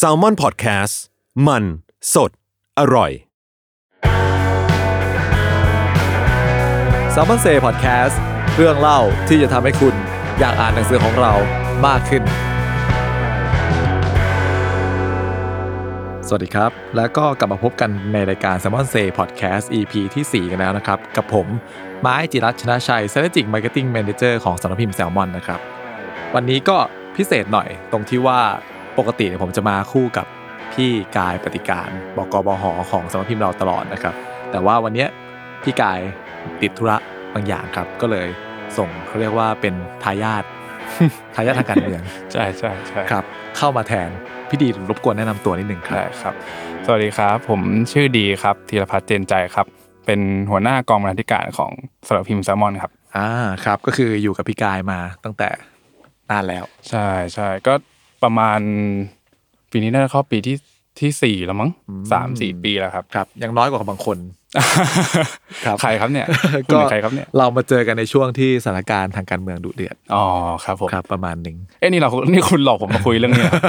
s a l m o n PODCAST มัน สด อร่อย s ซ l m o n Say Podcast เรื่องเล่าที่จะทำให้คุณอยากอ่านหนังสือของเรามากขึ้น สวัสดีครับ แล้วก็กลับมาพบกันในรายการ s ซ l m o n Say Podcast EP ที่ 4 กันแล้วนะครับ กับผมไม้จิรัชนะชัย Strategic Marketing Manager ของสำนักพิมพ์แซลมอนนะครับ วันนี้ก็ พิเศษหน่อยตรงที่ว่าปกติเนี่ยผมจะมาคู่กับพี่กายปฏิการบกบหของสำนักพิมพ์เราตลอดนะครับ แต่ว่าวันเนี้ยพี่กายติดธุระบางอย่างครับ ก็เลยส่งเขาเรียกว่าเป็นทายาททายาททางการเมืองใช่ใช่ใช่ครับเข้ามาแทนพี่ดีรบกวนแนะนำตัวนิดนึงครับได้ครับ สวัสดีครับ ผมชื่อดีครับธีรพัฒน์เจนใจครับ เป็นหัวหน้า กองบรรณาธิการของสำนักพิมพ์แซลมอนครับอ่าครับ ก็คืออยู่กับพี่กายมาตั้งแต่ นานแล้ว ใช่ใช่ก็ประมาณปีนี้น่าจะเข้าปีที่ที่สี่แล้วมั้งสามสี่ปีแล้วครับครับยังน้อยกว่าบางคนครับใครครับเนี่ยคุณก็เป็นใครครับเนี่ยเรามาเจอกันในช่วงที่สถานการณ์ทางการเมืองดุเดือดอ๋อครับผมครับประมาณหนึ่งเอ้ยนี่เรานี่คุณหลอกผมมาคุยเรื่องนี้เหรอ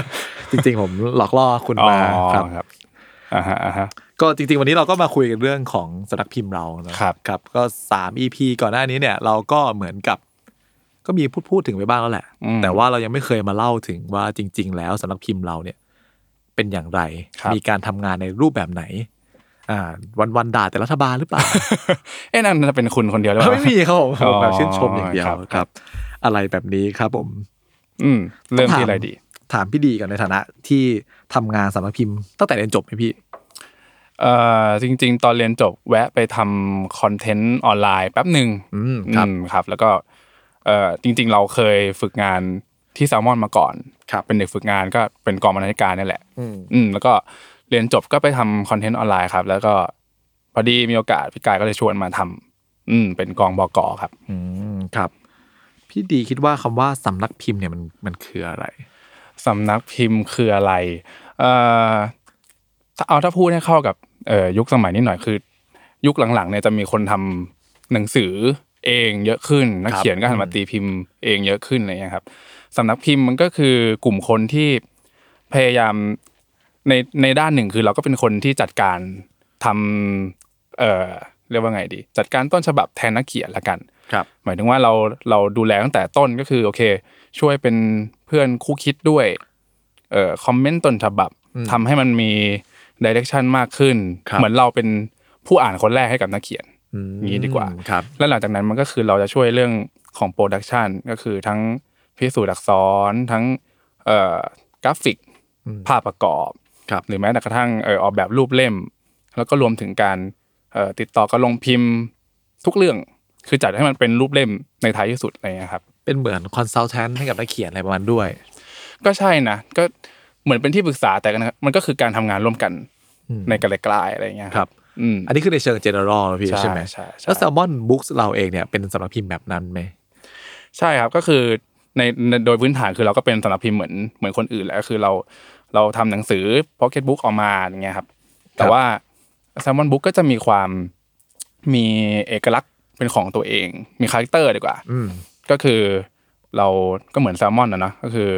จริง ๆ ผมหลอกล่อคุณอ๋อมาครับครับอ่าฮะอ่าฮะก็จริง ๆ วันนี้เราก็มาคุยกันเรื่องของสำนักพิมพ์เรานะครับครับก็สาม EP ก่อนหน้านี้เนี่ยเราก็เหมือนกับ ก็มีพูดพูดถึงไปบ้างแล้วแหละอืมแต่ว่าเรายังไม่เคยมาเล่าถึงว่าจริง ๆ แล้วสำนักพิมพ์เราเนี่ย เป็นอย่างไรครับมีการทำงานในรูปแบบไหน อ่า วันวันๆด่าแต่รัฐบาลหรือเปล่าเอ้ยนั่นจะเป็นคุณคนเดียวหรือเปล่าไม่มีครับผมอ๋อผมแบบชื่นชมอย่างเดียวครับครับ อะไรแบบนี้ครับผม อืมเริ่มที่อะไรดี ถามพี่ดีกันในฐานะที่ทำงานสำนักพิมพ์ตั้งแต่เรียนจบไหมพี่เอ่อจริง ๆ ตอนเรียนจบแวะไปทำคอนเทนต์ออนไลน์แป๊บหนึ่งอืมครับอืมครับ แล้วก็ เอ่อจริง ๆ เราเคยฝึกงานที่แซลมอนมาก่อนครับเป็นเด็กฝึกงานก็เป็นกองบรรณาธิการนี่แหละ อืมอืมแล้วก็เรียนจบก็ไปทำคอนเทนต์ออนไลน์ครับ แล้วก็พอดีมีโอกาสพี่กายก็เลยชวนมาทำอืมเป็นกองบกครับ อืมครับ พี่ดีคิดว่าคำว่าสำนักพิมพ์เนี่ยมันมันคืออะไรสำนักพิมพ์คืออะไรเอ่อถ้าเอาถ้าพูดให้เข้ากับเอ่อยุคสมัยนี้หน่อยคือ ยุคหลังๆเนี่ยจะมีคนทำหนังสือ เองเยอะขึ้น นักเขียนก็หันมาตีพิมพ์เองเยอะขึ้นอะไรเงี้ยครับสำนักพิมพ์มันก็คือกลุ่มคนที่พยายามในในด้านหนึ่งคือเราก็เป็นคนที่จัดการทำเอ่อเรียกว่าไงดี จัดการต้นฉบับแทนนักเขียนละกันครับหมายถึงว่าเราเราดูแลตั้งแต่ต้นก็คือโอเค ช่วยเป็นเพื่อนคู่คิดด้วยเอ่อ comment ต้นฉบับทำให้มันมี direction มากขึ้นครับเหมือนเราเป็นผู้อ่านคนแรกให้กับนักเขียนอืมอย่าง นี้ดีกว่าครับแล้วหลังจากนั้นมันก็คือเราจะช่วยเรื่องของ production ก็คือทั้งพิสูจน์อักษรทั้งเอ่อกราฟิกภาพประกอบครับหรือแม้แต่กระทั่งเอ่อออกแบบรูปเล่ม แล้วก็รวมถึงการเอ่อติดต่อกับโรงพิมพ์ทุกเรื่องคือจัดให้มันเป็นรูปเล่มในท้ายที่สุดอะไรเงี้ยครับ เป็นเหมือน consultant ให้กับนักเขียนอะไรประมาณด้วย ก็ใช่นะก็เหมือนเป็นที่ปรึกษาแต่ก็นะมันก็คือการทำงานร่วมกันอืมในกันกลายๆอะไรเงี้ยครับ อืมอันนี้คือในเชิง general นะพี่ใช่ใช่ไหมใช่ใช่แล้ว Salmon Books เราเองเนี่ยเป็นสำนักพิมพ์แบบนั้นไหมใช่ครับก็คือในในโดยพื้นฐานคือเราก็เป็นสำนักพิมพ์เหมือนเหมือนคนอื่นแหละก็คือเราเราทำหนังสือพ็อกเก็ตบุ๊กออกมาอย่างเงี้ยครับ แต่ว่า Salmon Books ก็จะมีความมีเอกลักษณ์เป็นของตัวเอง มี character ดีกว่าอืมก็คือเราก็เหมือนแซลมอนนะเนอะก็คือ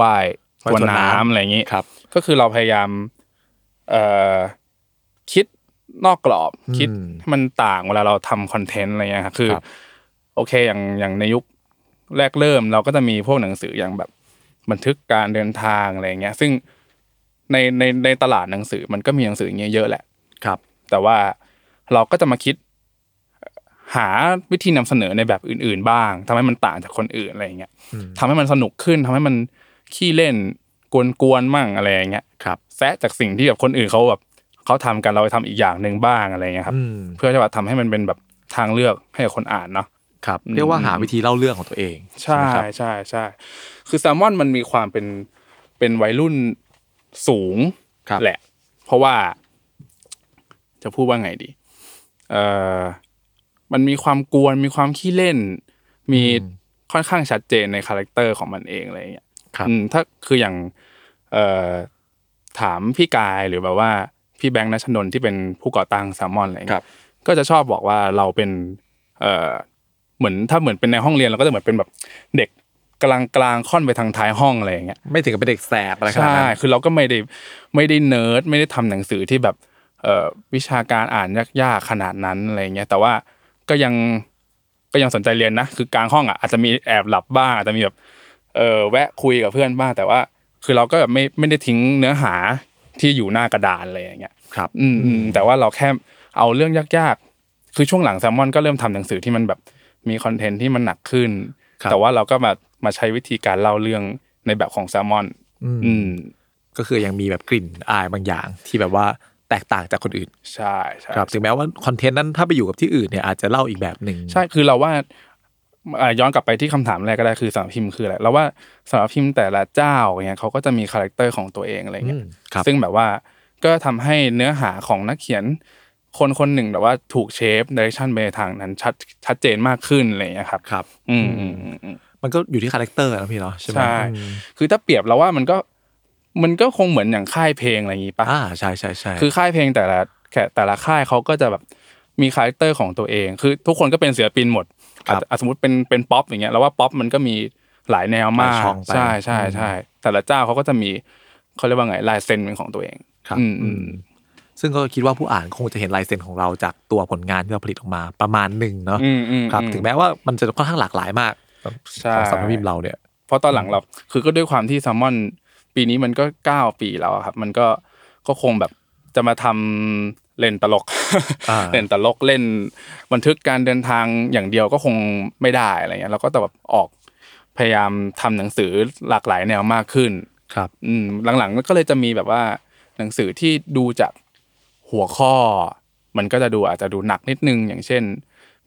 ว่ายว่ายตัวทวนน้ำน้ำอะไรอย่างนี้ครับก็คือเราพยายามเอ่อคิด นอกกรอบคิดอืมให้มันต่างเวลาเราทำคอนเทนต์อะไรเงี้ยครับคือครับโอเคอย่างอย่างในยุคแรกเริ่มเราก็จะมีพวกหนังสืออย่างแบบบันทึกการเดินทางอะไรเงี้ย ซึ่งในในในตลาดหนังสือมันก็มีหนังสืออย่างเงี้ยเยอะแหละครับ แต่ว่าเราก็จะมาคิด หาวิธีนำเสนอในแบบอื่น ๆ บ้างทำให้มันต่างจากคนอื่นอะไรอย่างเงี้ยทำให้มันสนุกขึ้นทำให้มันขี้เล่นกวนๆมั่งอะไรอย่างเงี้ยครับแซะจากสิ่งที่แบบคนอื่นเขาแบบ เขาทำกันเราไปทำอีกอย่างหนึ่งบ้างอะไรเงี้ยครับอืมเพื่อจะแบบทำให้มันเป็นแบบทางเลือกให้กับคนอ่านเนาะครับอืมเรียกว่าหาวิธีเล่าเรื่องของตัวเอง ใช่ไหมครับใช่ใช่คือแซลมอนมันมีความเป็นเป็นวัยรุ่นสูงครับแหละ เพราะว่า จะพูดว่าไงดี เอ่อมันมีความกวนมีความขี้เล่น มีค่อนข้างชัดเจนใน character ของมันเองอะไรอย่างเงี้ยครับอืมถ้าคืออย่างเอ่อถามพี่กายหรือแบบว่า พี่แบงค์ณัฐชนนที่เป็นผู้ก่อตั้งแซลมอนอะไรเงี้ยครับก็จะชอบบอกว่าเราเป็นเอ่อเหมือนถ้าเหมือนเป็นในห้องเรียนเราก็จะเหมือนเป็นแบบเด็กกลางกลางๆค่อนไปทางท้ายห้องอะไรอย่างเงี้ยไม่ถึงกับเป็นเด็กแสบอะไรขนาดนั้นใช่คือเราก็ไม่ได้ไม่ได้เนิร์ดไม่ได้ทำหนังสือที่แบบเอ่อวิชาการอ่านยากๆขนาดนั้นอะไรเงี้ยแต่ว่าก็ยังก็ยังสนใจเรียนนะคือกลางห้องอะอาจจะมีแอบหลับบ้างอาจจะมีแบบเออแวะคุยกับเพื่อนบ้างแต่ว่า คือเราก็แบบไม่ไม่ได้ทิ้งเนื้อหาที่อยู่หน้ากระดานอะไรอย่างเงี้ย ครับอืมอืมแต่ว่าเราแค่เอาเรื่องยากๆ คือช่วงหลังแซลมอนก็เริ่มทำหนังสือที่มันแบบมี content ที่มันหนักขึ้นครับแต่ว่าเราก็มามาใช้วิธีการเล่าเรื่องในแบบของแซลมอน อืมก็คือยังมีแบบกลิ่นอายบางอย่างที่แบบว่าแตกต่างจากคนอื่น ใช่ใช่ครับถึงแม้ว่า content นั้นถ้าไปอยู่กับที่อื่นเนี่ยอาจจะเล่าอีกแบบหนึ่งใช่คือเราว่าอ่าย้อนกลับไปที่คำถามแรกก็ได้คือสำนักพิมพ์คืออะไรเราว่าสำนักพิมพ์แต่ละเจ้าอย่างเงี้ยเขาก็จะมี character ของตัวเองอะไรเงี้ยอืมครับซึ่งแบบว่า ก็ทำให้เนื้อหาของนักเขียน คนคนหนึ่งแบบว่าถูก shape direction ไปในทางนั้นชัดชัดเจนมากขึ้นอะไรเงี้ยครับครับอืมอืมอืมอืมมันก็อยู่ที่ character นะพี่เนาะใช่ไหมใช่อืมคือถ้าเปรียบเราว่ามันก็มันก็คงเหมือนอย่างค่ายเพลงอะไรอย่างงี้ปะอ่าใช่ใช่ใช่คือค่ายเพลงแต่ละแค่แต่ละค่ายเขาก็จะแบบมี character ของตัวเอง คือทุกคนก็เป็นศิลปินหมดอาจจะอะสมมติเป็นเป็นป๊อปอย่างเงี้ยเราว่าป๊อปมันก็มีหลายแนวมากหลายช่องไปใช่ใช่ใช่แต่ละเจ้าเขาก็จะมีเขาเรียกว่าไงลายเซ็นเป็นของตัวเอง ครับอืมอืมอืมซึ่งก็คิดว่าผู้อ่านคงจะเห็นลายเซ็นของเราจากตัวผลงานที่เราผลิตออกมาประมาณหนึ่งเนาะอืมอืมครับอืมถึงแม้ว่ามันจะค่อนข้างหลากหลายมากใช่ของสำนักพิมพ์เราเนี่ย เพราะตอนหลังเราคือก็ด้วยความที่แซลมอนปีนี้มันก็เก้าปีแล้วอะครับ มันก็ก็คงแบบจะมาทำเล่นตลกอ่าเล่นตลกเล่นบันทึกการเดินทางอย่างเดียวก็คงไม่ได้อะไรเงี้ยเราก็แต่แบบออกพยายามทำหนังสือหลากหลายแนวมากขึ้นครับ อืมหลังๆก็เลยจะมีแบบว่า หนังสือที่ดูจากหัวข้อ มันก็จะดูอาจจะดูหนักนิดนึง อย่างเช่น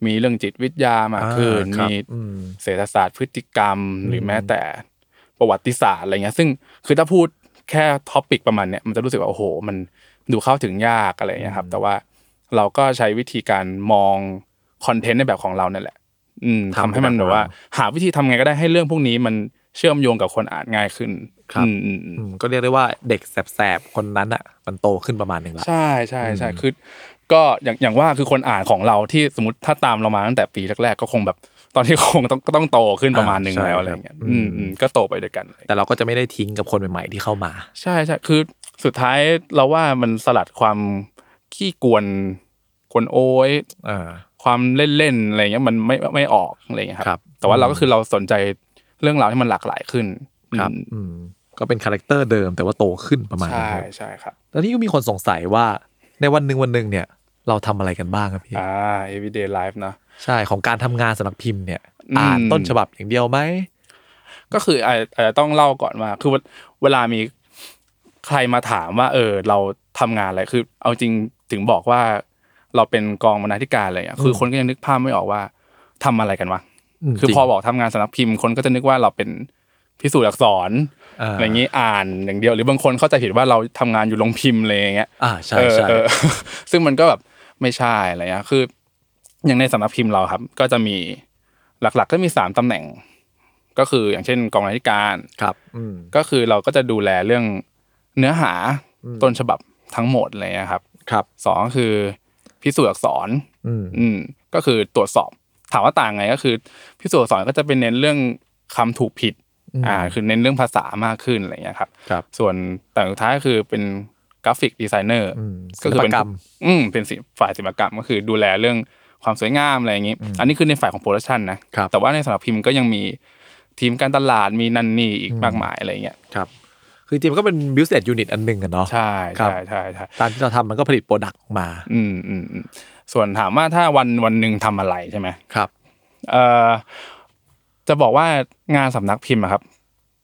มีเรื่องจิตวิทยามากขึ้นอ่าครับมีอืมเศรษฐศาสตร์พฤติกรรม หรือแม้แต่ประวัติศาสตร์อะไรเงี้ยซึ่งคือถ้าพูดแค่ท็อปิกประมาณเนี้ยมันจะรู้สึกว่าโอ้โห มันดูเข้าถึงยากอะไรเงี้ยครับ แต่ว่าเราก็ใช้วิธีการมองคอนเทนต์ในแบบของเรานั่นแหละ อืมทำทำให้มันแบบแบบว่าเราหาวิธีทำไงก็ได้ให้เรื่องพวกนี้มันเชื่อมโยงกับคนอ่านง่ายขึ้นครับอืมอืมอืมอืมก็เรียกได้ว่าเด็กแสบๆคนนั้นอะ มันโตขึ้นประมาณหนึ่งละใช่ใช่ใช่คือก็อย่างอย่างว่าคือคนอ่านของเราที่สมมติถ้าตามเรามาตั้งแต่ปีแรกๆก็คงแบบ ตอนที่คงต้องก็ต้องโตขึ้นประมาณหนึ่งอ่าใช่แล้วอะไรเงี้ยครับอืมอืมอืมก็โตไปด้วยกัน แต่เราก็จะไม่ได้ทิ้งกับคนใหม่ๆที่เข้ามา ใช่ใช่คือสุดท้ายเราว่ามันสลัดความขี้กวนกวนโอ้ยอ่าความเล่นๆอะไรเงี้ยมันไม่ไม่ออกอะไรเงี้ยครับครับแต่ว่าเราก็คือเราสนใจ เรื่องราวที่มันหลากหลายขึ้นครับอืมอืมก็เป็น character เดิมแต่ว่าโตขึ้นประมาณนี้ใช่ครับใช่ครับแล้วนี่ก็มีคนสงสัยว่าในวันหนึ่งวันหนึ่งเนี่ย เราทำอะไรกันบ้างครับพี่อ่า everyday life เนอะใช่ของการทำงานสำนักพิมพ์เนี่ยอืมอ่านต้นฉบับอย่างเดียวไหมก็คืออาจอาจจะต้องเล่าก่อนว่าคือเวลามีใครมาถามว่า เออ เราทำงานอะไรคือ เอาจริงถึงบอกว่า เราเป็นกองบรรณาธิการอะไรอะคือคนก็ยังนึกภาพไม่ออกว่าทำอะไรกันวะม คือจริงพอบอกทำงานสำนักพิมพ์คนก็จะนึกว่าเราเป็นพิสูจน์อักษรอ่าอะไรอย่างนี้อ่านอย่างเดียว หรือบางคนเข้าใจผิดว่าเราทำงานอยู่โรงพิมพ์อะไรอย่างเงี้ยอ่าใช่เออใช่เออซึ่งมันก็แบบไม่ใช่อะไรเงี้ยคือ อย่างในสำนักพิมพ์เราครับ ก็จะมีหลัก ๆ ก็มีสามตำแหน่ง ก็คืออย่างเช่น กองบรรณาธิการครับอืมก็คือเราก็จะดูแลเรื่องเนื้อหาอืมต้นฉบับทั้งหมดเลยนะครับ ครับสองก็คือพิสูจน์อักษร อืมอืมก็คือตรวจสอบ ถามว่าต่างไงก็คือพิสูจน์อักษรก็จะเป็นเน้นเรื่องคำถูกผิดอ่าคือเน้นเรื่องภาษามากขึ้นอะไรเงี้ยครับครับ ส่วนแต่สุดท้ายก็คือเป็น graphic designer อืมก็คือเป็นศิลปกรรมอืมเป็นศิฝ่ายศิลปกรรมก็คือดูแลเรื่องความสวยงามอะไรอย่างนี้ อันนี้คือในฝ่ายของ production นะครับแต่ว่าในสำนักพิมพ์ก็ยังมีทีมการตลาดมีนั่นนี่อีกมากมายอะไรเงี้ยครับคือจริงๆมันก็เป็น business unit อันหนึ่งกันเนาะใช่ครับใช่ใช่ใช่ตามที่เราทำมันก็ผลิต product ออกมา อืมอืมอืม ส่วนถามว่าถ้าวันวันหนึ่งทำอะไรใช่ไหมครับเอ่อจะบอกว่างานสำนักพิมพ์อะครับ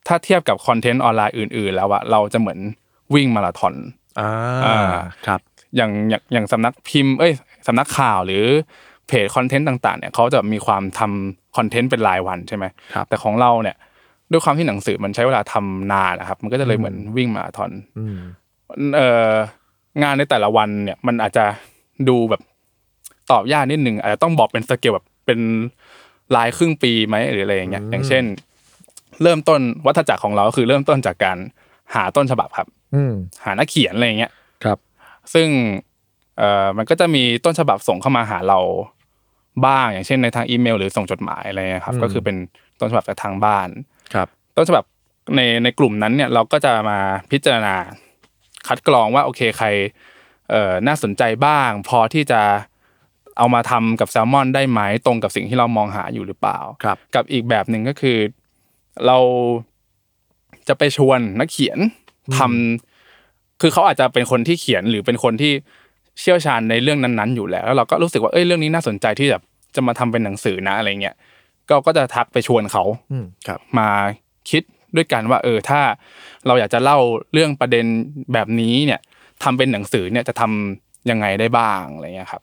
ถ้าเทียบกับ content ออนไลน์อื่น ๆ แล้วอะเราจะเหมือนวิ่งมาราธอนอ่าอ่าครับ อย่างอย่างอย่างสำนักพิมพ์ เอ้ยสำนักข่าวหรือเพจ content ต่างๆเนี่ยเขาจะมีความทำ content เป็นรายวันใช่ไหมครับแต่ของเราเนี่ย ด้วยความที่หนังสือมันใช้เวลาทำนานนะครับ มันก็จะเลยเหมือนวิ่งมาราธอนอืมเอ่องานในแต่ละวันเนี่ย มันอาจจะดูแบบ ตอบยากนิดนึงอาจจะต้องบอกเป็นสเกลแบบเป็นรายครึ่งปีไหมหรืออะไรอย่างเงี้ยอย่างเช่น เริ่มต้นวัฏจักรของเราก็คือเริ่มต้นจากการหาต้นฉบับครับอืมหานักเขียนอะไรอย่างเงี้ยครับ ซึ่งเอ่อมันก็จะมีต้นฉบับส่งเข้ามาหาเราบ้างอย่างเช่นในทางอีเมล หรือส่งจดหมายอะไรเงี้ยครับอืมก็คือเป็นต้นฉบับจากทางบ้านครับ ต้นฉบับในในกลุ่มนั้นเนี่ยเราก็จะมาพิจารณาคัดกรองว่าโอเคใครเอ่อน่าสนใจบ้าง พอที่จะ เอามาทำกับแซลมอนได้ไหมตรงกับสิ่งที่เรามองหาอยู่หรือเปล่าครับกับอีกแบบหนึ่งก็คือ เราจะไปชวนนักเขียนทำคือเขาอาจจะเป็นคนที่เขียนหรือเป็นคนที่เชี่ยวชาญในเรื่องนั้นๆอยู่แล้วแล้วเราก็รู้สึกว่าเอ้ยเรื่องนี้น่าสนใจที่แบบจะมาทำเป็นหนังสือนะอะไรเงี้ยก็ก็จะทักไปชวนเขาอืมครับ มาคิดด้วยกันว่า เออถ้าเราอยากจะเล่าเรื่องประเด็นแบบนี้เนี่ยทำเป็นหนังสือเนี่ยจะทำยังไงได้บ้างอะไรเงี้ยครับ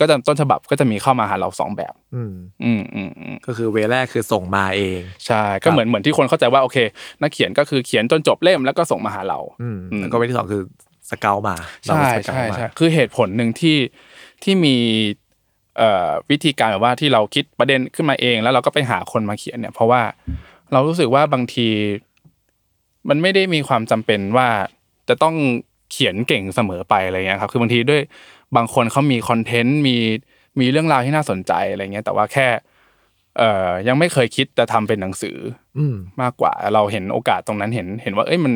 ก็จะต้นฉบับก็จะมีเข้ามาหาเราสองแบบอืมอืมอืมอืมก็คือเวแรกคือส่งมาเองใช่ก็เหมือนเหมือนที่คนเข้าใจว่าโอเค นักเขียนก็คือเขียนจนจบเล่มแล้วก็ส่งมาหาเราอืมอืมแล้วก็เวที่สองคือสเกลมาเราใช่สเกลใช่มาใช่คือเหตุผลหนึ่งที่ที่มีเอ่อวิธีการแบบว่าที่เราคิดประเด็นขึ้นมาเอง แล้วเราก็ไปหาคนมาเขียนเนี่ย เพราะว่าเรารู้สึกว่าบางที มันไม่ได้มีความจำเป็นว่าจะต้องเขียนเก่งเสมอไปอะไรเงี้ยครับ คือบางทีด้วย บางคนเขามีคอนเทนต์มีมีเรื่องราวที่น่าสนใจอะไรเงี้ยแต่ว่าแค่เอ่อยังไม่เคยคิดจะทำเป็นหนังสือ อืมมากกว่าเราเห็นโอกาสตรงนั้นเห็น เห็นว่าเอ้ยมัน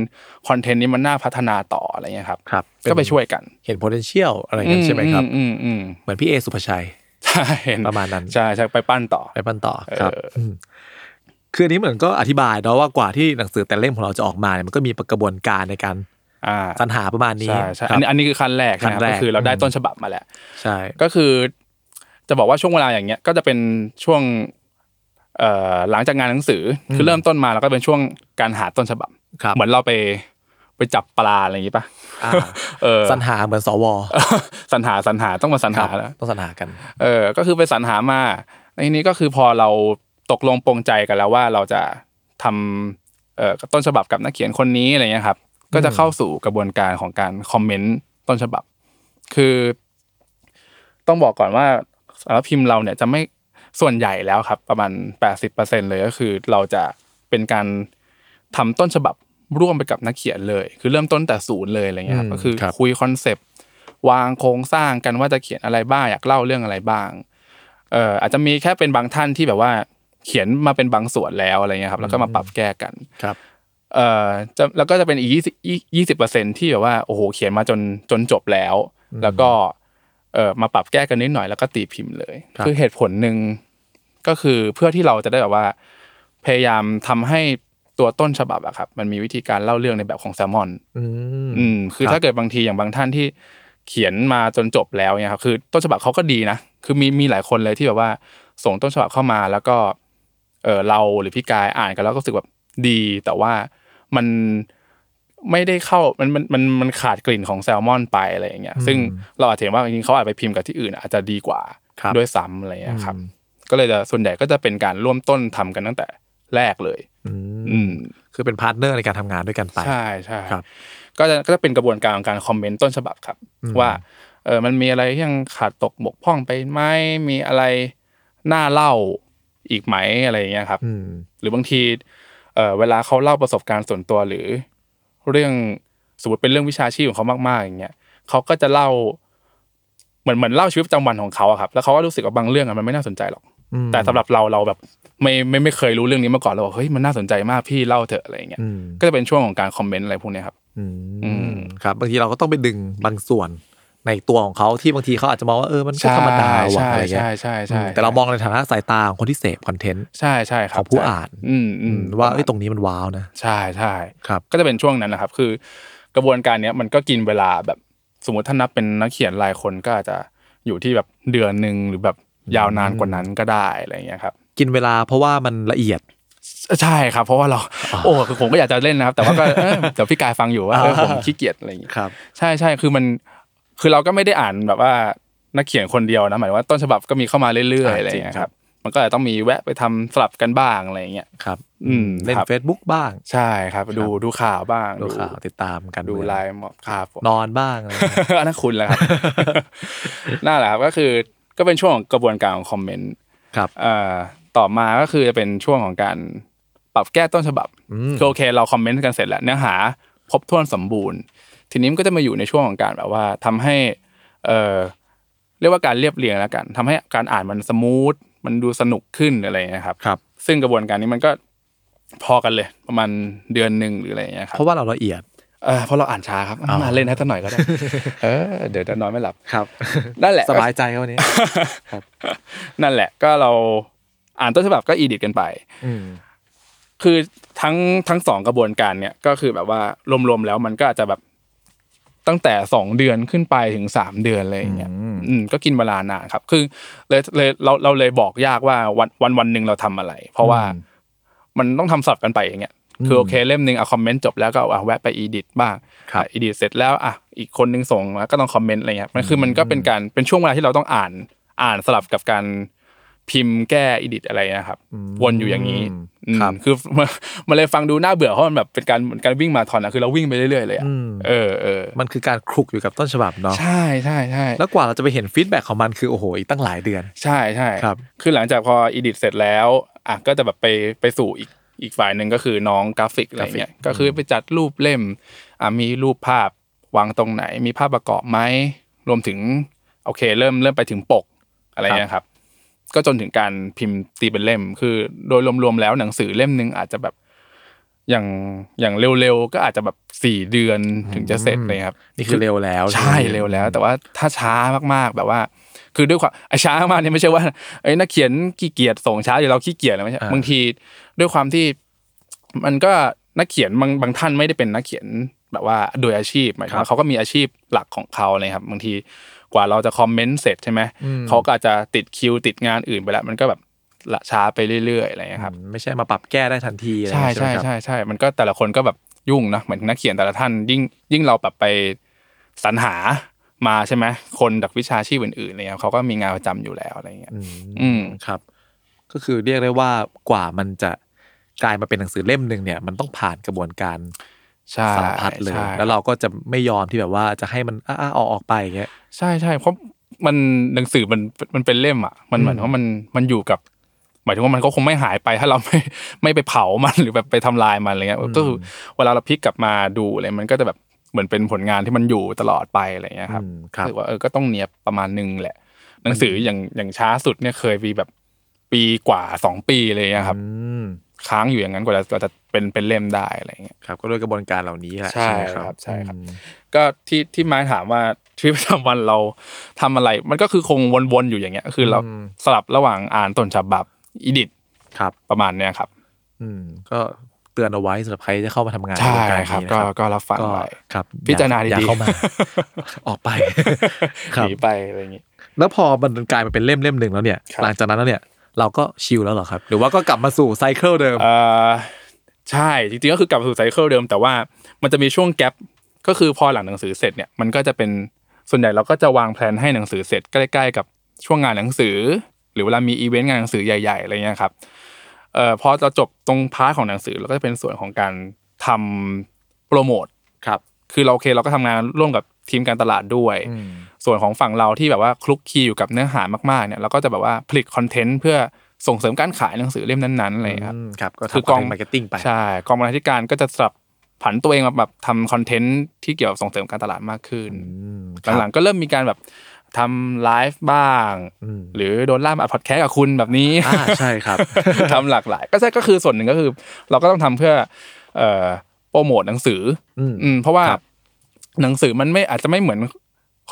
คอนเทนต์นี้มันน่าพัฒนาต่ออะไรเงี้ยครับครับ ก็ไปช่วยกันเห็น potential อะไรกันใช่ไหมครับอืมอืมเหมือนพี่เอสุภาชัยใช่เห็นประมาณนั้นใช่ใช่ไปปั้นต่อไปปั้นต่อครับเอออืมคืออันนี้เหมือนก็อธิบายเนาะว่ากว่าที่หนังสือแต่เล่มของเราจะออกมาเนี่ยมันก็มีกระบวนการในการ อ่าสรรหาประมาณนี้ใช่ใช่คอัรันบนี้อันนี้คือขั้นแรกขั้นนะครับแรกก็คือเราได้อืมต้นฉบับมาแล้วใช่ก็คือจะบอกว่าช่วงเวลาอย่างเงี้ยก็จะเป็นช่วงเอ่อหลังจากงานหนังสืออคือเริ่มต้นมาแล้วก็เป็นช่วงการหาต้นฉบับครับเหมือนเราไปไปจับปลาอะไรอย่างงี้ป่ะอ่าเออสรรหาเหมือนสวสรรหาสรรหาต้องมาสรรครัหาบแล้วต้องสรรหากัน เออ ก็คือไปสรรหามาในนี้ก็คือพอเราตกลงปรงใจกันแล้วว่าเราจะทำเอ่อต้นฉบับกับนักเขียนคนนี้อะไรเงี้ยครับ ก็จะเข้าสู่กระบวนการของการคอมเมนต์ต้นฉบับ คือ ต้องบอกก่อนว่าสารบพิมพ์เราเนี่ยจะไม่ส่วนใหญ่แล้วครับ ประมาณแปดสิบเปอร์เซ็นเลยก็คือ เราจะเป็นการทำต้นฉบับร่วมไปกับนักเขียนเลย คือเริ่มต้นแต่ศูนย์เลยอะไรเงี้ยครับอืมก็คือครับคุยคอนเซปต์วางโครงสร้างกันว่าจะเขียนอะไรบ้างอยากเล่าเรื่องอะไรบ้างเอ่ออาจจะมีแค่เป็นบางท่านที่แบบว่าเขียนมาเป็นบางส่วนแล้วอะไรเงี้ยครับ แล้วก็มาปรับแก้กันครับ เอ่อจะแล้วก็จะเป็นอีกยี่สิบยี่สิบเปอร์เซ็นที่แบบว่าโอ้โหเขียนมาจนจนจบแล้ว แล้วก็เอ่อมาปรับแก้กันนิดหน่อยแล้วก็ตีพิมพ์เลยครับคือเหตุผลหนึ่งก็คือเพื่อที่เราจะได้แบบว่า พยายามทำให้ตัวต้นฉบับอะครับ มันมีวิธีการเล่าเรื่องในแบบของแซลมอนอืมอืมคือครับถ้าเกิดบางทีอย่างบางท่านที่เขียนมาจนจบแล้วเนี่ยครับคือ ต้นฉบับเขาก็ดีนะคือมีมีหลายคนเลยที่แบบว่า ส่งต้นฉบับเข้ามาแล้วก็ เออเราหรือพี่กายอ่านกันแล้วก็รู้สึกแบบดี แต่ว่า มันไม่ได้เข้ามันมันมันมันขาดกลิ่นของแซลมอนไปอะไรอย่างเงี้ยซึ่งเราอาจจะเห็นว่าจริงๆเขาอาจไปพิมพ์กับที่อื่น อาจจะดีกว่าครับด้วยซ้ำอะไรอย่างเงี้ยครับอืมก็เลยจะส่วนใหญ่ก็จะเป็นการร่วมต้นทำกันตั้งแต่แรกเลยอืมอืมคือเป็น partner ในการทำงานด้วยกันไปใช่ใช่ครับ ก็จะก็จะเป็นกระบวนการของการ comment ต้นฉบับครับ ว่าเออมันมีอะไรที่ยังขาดตกบกพร่องไปไหมมีอะไรน่าเล่าอีกไหมอะไรอย่างเงี้ยครับอืมหรือบางที เออเวลาเขาเล่าประสบการณ์ส่วนตัวหรือ เรื่องสมมติเป็นเรื่องวิชาชีพของเขามากๆอย่างเงี้ยเขาก็จะเล่าเหมือนเหมือนเล่าชีวิตประจำวันของเขาอะครับ แล้วเขาก็รู้สึกว่าบางเรื่องอะมันไม่น่าสนใจหรอกอืมแต่สำหรับเราเราแบบไม่ไม่ไม่เคยรู้เรื่องนี้มาก่อนเราบอกเฮ้ยมันน่าสนใจมากพี่เล่าเถอะอะไรอย่างเงี้ยอืมก็จะเป็นช่วงของการคอมเมนต์อะไรพวกเนี้ยครับ อือืมมครับบางทีเราก็ต้องไปดึงบางส่วน ในตัวของเขาที่บางทีเขาอาจจะมองว่าเออมันก็ธรรมดาว่ะใช่อะไรเงี้ยใช่ใช่ใช่อืมแต่เรามองในฐานะสายตาของคนที่เสพคอนเทนต์ใช่ใช่ครัขบองผู้อ่านอืมอือืมมว่าเอ้ยตรงนี้มันว้าวนะ ใช่ใช่ครับก็จะเป็นช่วงนั้นนะครับ คือกระบวนการเนี้ยมันก็กินเวลาแบบสมมติถ้านับเป็นนักเขียนรายคนก็อาจจะอยู่ที่แบบเดือนหนึ่งหรือแบบยาวนานกว่านั้นก็ได้อะไรอย่างเงี้ยครับ กินเวลาเพราะว่ามันละเอียดใช่ครับ เพราะว่าเราโอ้คือผมก็อยากจะเล่นนะครับ แต่ว่าก็เออเดี๋ยวพี่กายฟังอยู่ว่าเออผมขี้เกียจอะไรอย่างเงี้ยครับใช่ใช่คือมัน คือเราก็ไม่ได้อ่านแบบว่านักเขียนคนเดียวนะหมายถึงว่าต้นฉบับก็มีเข้ามาเรื่อยๆอ่าอะไรอย่างเงี้ยจริงคครัรับบมันก็อาจจะต้องมีแวะไปทำสลับกันบ้างอะไรอย่างเงี้ยครับ อืมเล่นครับ Facebook บ้าง ใช่ครับ ดูดูข่าวบ้างดูข่าวติดตามกันดูเมืองไลน์หมอบครับผมนอนบ้างอะไรอย่างเงี้ยอันนั้นคุณแหละครับนั่นแหละครับก็คือก็เป็นช่วงของกระบวนการของคอมเมนต์ครับเอ่อต่อมาก็คือจะเป็นช่วงของการปรับแก้ต้นฉบับอืมคือโอเค เราคอมเมนต์กันเสร็จแล้วเนื้อหาครบถ้วนสมบูรณ์ ทีนี้มันก็จะมาอยู่ในช่วงของการแบบว่าทำให้เอ่อเรียกว่าการเรียบเรียงแล้วกันทำให้การอ่านมันสมูทมันดูสนุกขึ้นอะไรอย่างเงี้ยครับครับ ซึ่งกระบวนการนี้มันก็พอกันเลยประมาณเดือนหนึ่งหรืออะไรอย่างเงี้ยครัเพบราะว่าเราละเอียดเออเพราะเราอ่านช้าครับอ๋อมาเล่นให้สักหน่อยก็ได้เออเดี๋ยวจะนอนไม่หลับครับนั่นแหละสบายใจครับวันนี้นั่นแหละก็เราอ่านต้นฉบับก็อีดิทกันไปอืมคือทั้งทั้งสองกระบวนการเนี่ยก็คือแบบว่ารวมๆแล้วมันก็อาจจะแบบ ตั้งแต่สองเดือนขึ้นไปถึงสามเดือนอะไรอย่างเงี้ยอืมอืมก็กินเวลานานครับ คือเลยเลยเราเราเลยบอกยากว่าวันวันวันหนึ่งเราทำอะไร เพราะว่ามันต้องทำสลับกันไปอย่างเงี้ยคือโอเคเล่มหนึ่งเอา comment จบแล้วก็เอาแวะไป edit บ้างครับ edit เสร็จแล้วอะอีกคนนึงส่งมาก็ต้อง comment อะไรเงี้ยมันคือมันก็เป็นการเป็นช่วงเวลาที่เราต้องอ่านอ่านสลับกับการ พิมพ์แก้ edit อะไรนะครับวนอยู่อย่างนี้อืมครับคือมันมันเลยฟังดูน่าเบื่อเพราะมันแบบเป็นการเหมือนการวิ่งมาราธอนอะคือเราวิ่งไปเรื่อยๆเลยอะอืมเออเออมันคือการคลุกอยู่กับต้นฉบับเนาะใช่ใช่ใช่แล้วกว่าเราจะไปเห็น feedback ของมันคือโอ้โหอีกตั้งหลายเดือน ใช่ใช่ครับ คือหลังจากพออีดิทเสร็จแล้วอะก็จะแบบไปไปสู่อีกอีกฝ่ายหนึ่งก็คือน้องกราฟิกอะไรเงี้ยก็คือไปจัดรูปเล่มอะมีรูปภาพวางตรงไหน มีภาพประกอบไหมรวมถึงโอเค เริ่มเริ่มไปถึงปกอะไรเงี้ยครับ ก็จนถึงการพิมพ์ตีเป็นเล่ม คือ โดยรวมๆแล้วหนังสือเล่มหนึ่งอาจจะแบบอย่างอย่างเร็วๆก็อาจจะแบบสี่เดือนถึงจะเสร็จเลยครับนี่คือเร็วแล้ว ใช่ไหมเร็วแล้ว แต่ว่าถ้าช้ามากๆแบบว่า คือด้วยความไอ้ช้ามากนี่ไม่ใช่ว่าไอ้นักเขียนขี้เกียจส่งช้าอยู่เราขี้เกียจอะไรไม่ใช่บางทีด้วยความที่มันก็นักเขียนบางบางท่านไม่ได้เป็นนักเขียนแบบว่าโดยอาชีพหมายถึงว่าเขาก็มีอาชีพหลักของเขาเลยครับ บางที กว่าเราจะคอมเมนต์เสร็จใช่ไหมเขาก็อาจจะติดคิวติดงานอื่นไปแล้วมันก็แบบละช้าไปเรื่อยๆอะไรอย่างเงี้ยครับอืมไม่ใช่มาปรับแก้ได้ทันทีอะไรใช่ไหมใช่ครับใช่ใช่มันก็แต่ละคนก็แบบยุ่งนะเหมือนนักเขียนแต่ละท่านยิ่งยิ่งเราแบบไปสรรหามาใช่ไหมคนจากวิชาชีพอื่นๆอะไรเนี่ยเขาก็มีงานประจำอยู่แล้วอะไรเงี้ยอืมครับ ก็คือเรียกได้ว่ากว่ามันจะกลายมาเป็นหนังสือเล่มหนึ่งเนี่ย มันต้องผ่านกระบวนการใช่ สารพัดเลยใช่แล้วเราก็จะไม่ยอมที่แบบว่าจะให้มันอ้าๆออกออกไปอย่างเงี้ยใช่ใช่เพราะมันหนังสือมันมันเป็นเล่มอะ มันเหมือนว่ามันมันอยู่กับ หมายถึงว่ามันก็คงไม่หายไปถ้าเราไม่ไม่ไปเผามันหรือแบบไปทำลายมันอะไรเงี้ยก็คือเวลาเราพลิกกลับมาดูอะไรมันก็จะแบบเหมือนเป็นผลงานที่มันอยู่ตลอดไปอะไรเงี้ยครับอืมครับรู้สึกว่าเออก็ต้องเนียบประมาณนึงแหละ หนังสืออย่างอย่างช้าสุดเนี่ยเคยมีแบบปีกว่าสองปีเลยนะครับอืม ค้างอยู่อย่างนั้นกว่าจะกว่าจะเป็นเป็นเล่มได้อะไรเงี้ยครับ ก็ด้วยกระบวนการเหล่านี้แหละใช่ไหมครับใช่ครับอืมก็ที่ที่ไม้ถามว่าชีวิตประจำวันเราทำอะไร มันก็คือคงวนๆอยู่อย่างเงี้ย คือเราสลับระหว่างอ่านต้นฉบับ edit ครับ ประมาณเนี้ยครับ อืม ก็เตือนเอาไว้สำหรับใครที่จะเข้ามาทำงานใช่ในวงการครับนี้ก็นะก็รับฟังก็ไปครับ พิจารณาอยู่ดีๆเข้ามา ออกไปคหนีไปครับอะไรอย่างงี้แล้วพอมันกลายมาเป็นเล่มเล่มหนึ่งแล้วเนี่ยครับหลังจากนั้นแล้วเนี่ย เราก็ chill แล้วเหรอครับ หรือว่าก็กลับมาสู่ cycle เดิมเอ่อใช่จริงๆก็คือกลับมาสู่ cycle เดิม แต่ว่ามันจะมีช่วง gap ก็คือพอหลังหนังสือเสร็จเนี่ยมันก็จะเป็นส่วนใหญ่เราก็จะวางแผนให้หนังสือเสร็จใกล้ๆกับช่วงงานหนังสือ หรือเวลามีอีเวนต์งานหนังสือใหญ่ๆอะไรเงี้ยครับเอ่อพอเราจบตรง part ของหนังสือเราก็จะเป็นส่วนของการทำโปรโมทครับ คือเราโอเคเราก็ทำงานร่วมกับทีมการตลาดด้วย ส่วนของฝั่งเราที่แบบว่าคลุกคลีอยู่กับเนื้อหามากๆเนี่ยเราก็จะแบบว่าผลิต content เพื่อส่งเสริมการขายหนังสือเล่มนั้นๆอะไรอย่างเงี้ยครับอืมครับก็คือทำกอง marketing ไปใช่กองบรรณาธิการก็จะสลับผันตัวเองมาแบบทำคอนเทนต์ที่เกี่ยวกับส่งเสริมการตลาดมากขึ้นอืมครับหลังๆก็เริ่มมีการแบบทำไลฟ์บ้างอืมหรือโดนลากมาอัดพอดแคสต์กับคุณแบบนี้อ่าใช่ครับทำหลากหลาย ก็ใช่ก็คือส่วนหนึ่งก็คือ เราก็ต้องทำเพื่อเอ่อโปรโมทหนังสืออมอืมเพราะว่าครับหนังสือมันไม่อาจจะไม่เหมือน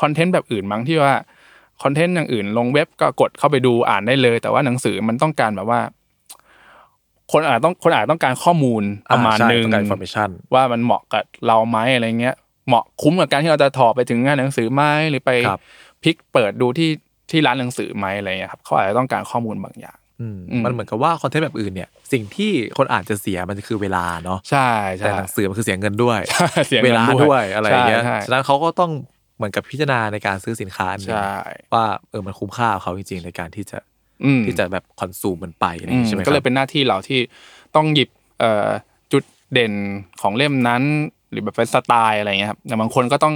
คอนเทนต์แบบอื่นมั้งที่ว่าคอนเทนต์อย่างอื่น ลงเว็บก็กดเข้าไปดูอ่านได้เลย แต่ว่าหนังสือมันต้องการแบบว่า คนอาจต้องคนอาจต้องการข้อมูลประมาณอ่ใช่หนึ่งต้องการ information ว่ามันเหมาะกับเราไหมอะไรเงี้ยเหมาะคุ้มกับการที่เราจะถอไปถึงงานหนังสือไหมหรือไปครับพลิกเปิดดูที่ที่ร้านหนังสือไหมอะไรเงี้ยครับเขาอาจจะต้องการข้อมูลบางอย่างอืมอืมมันเหมือนกับว่าคอนเทนต์แบบอื่นเนี่ยสิ่งที่คนอ่านจะเสียมันคือเวลาเนาะใช่ใช่แต่หนังสือมันคือเสียเงินด้วยเสียเวเงินลาด้วยอะไรอย่างเงี้ยใช่ฉะนั้นเขาก็ต้อง เหมือนกับพิจารณาในการซื้อสินค้าอันหนึ่งใช่ว่าเออมันคุ้มค่ากับเขาจริง ๆ ในการที่จะอืมที่จะแบบ consume มันไปอะไรอย่างอืงี้มใช่ไหมก็เลยครับเป็นหน้าที่เราที่ต้องหยิบเอ่อจุดเด่นของเล่มนั้น หรือแบบเป็นสไตล์อะไรเงี้ยครับอย่างบางคนก็ต้อง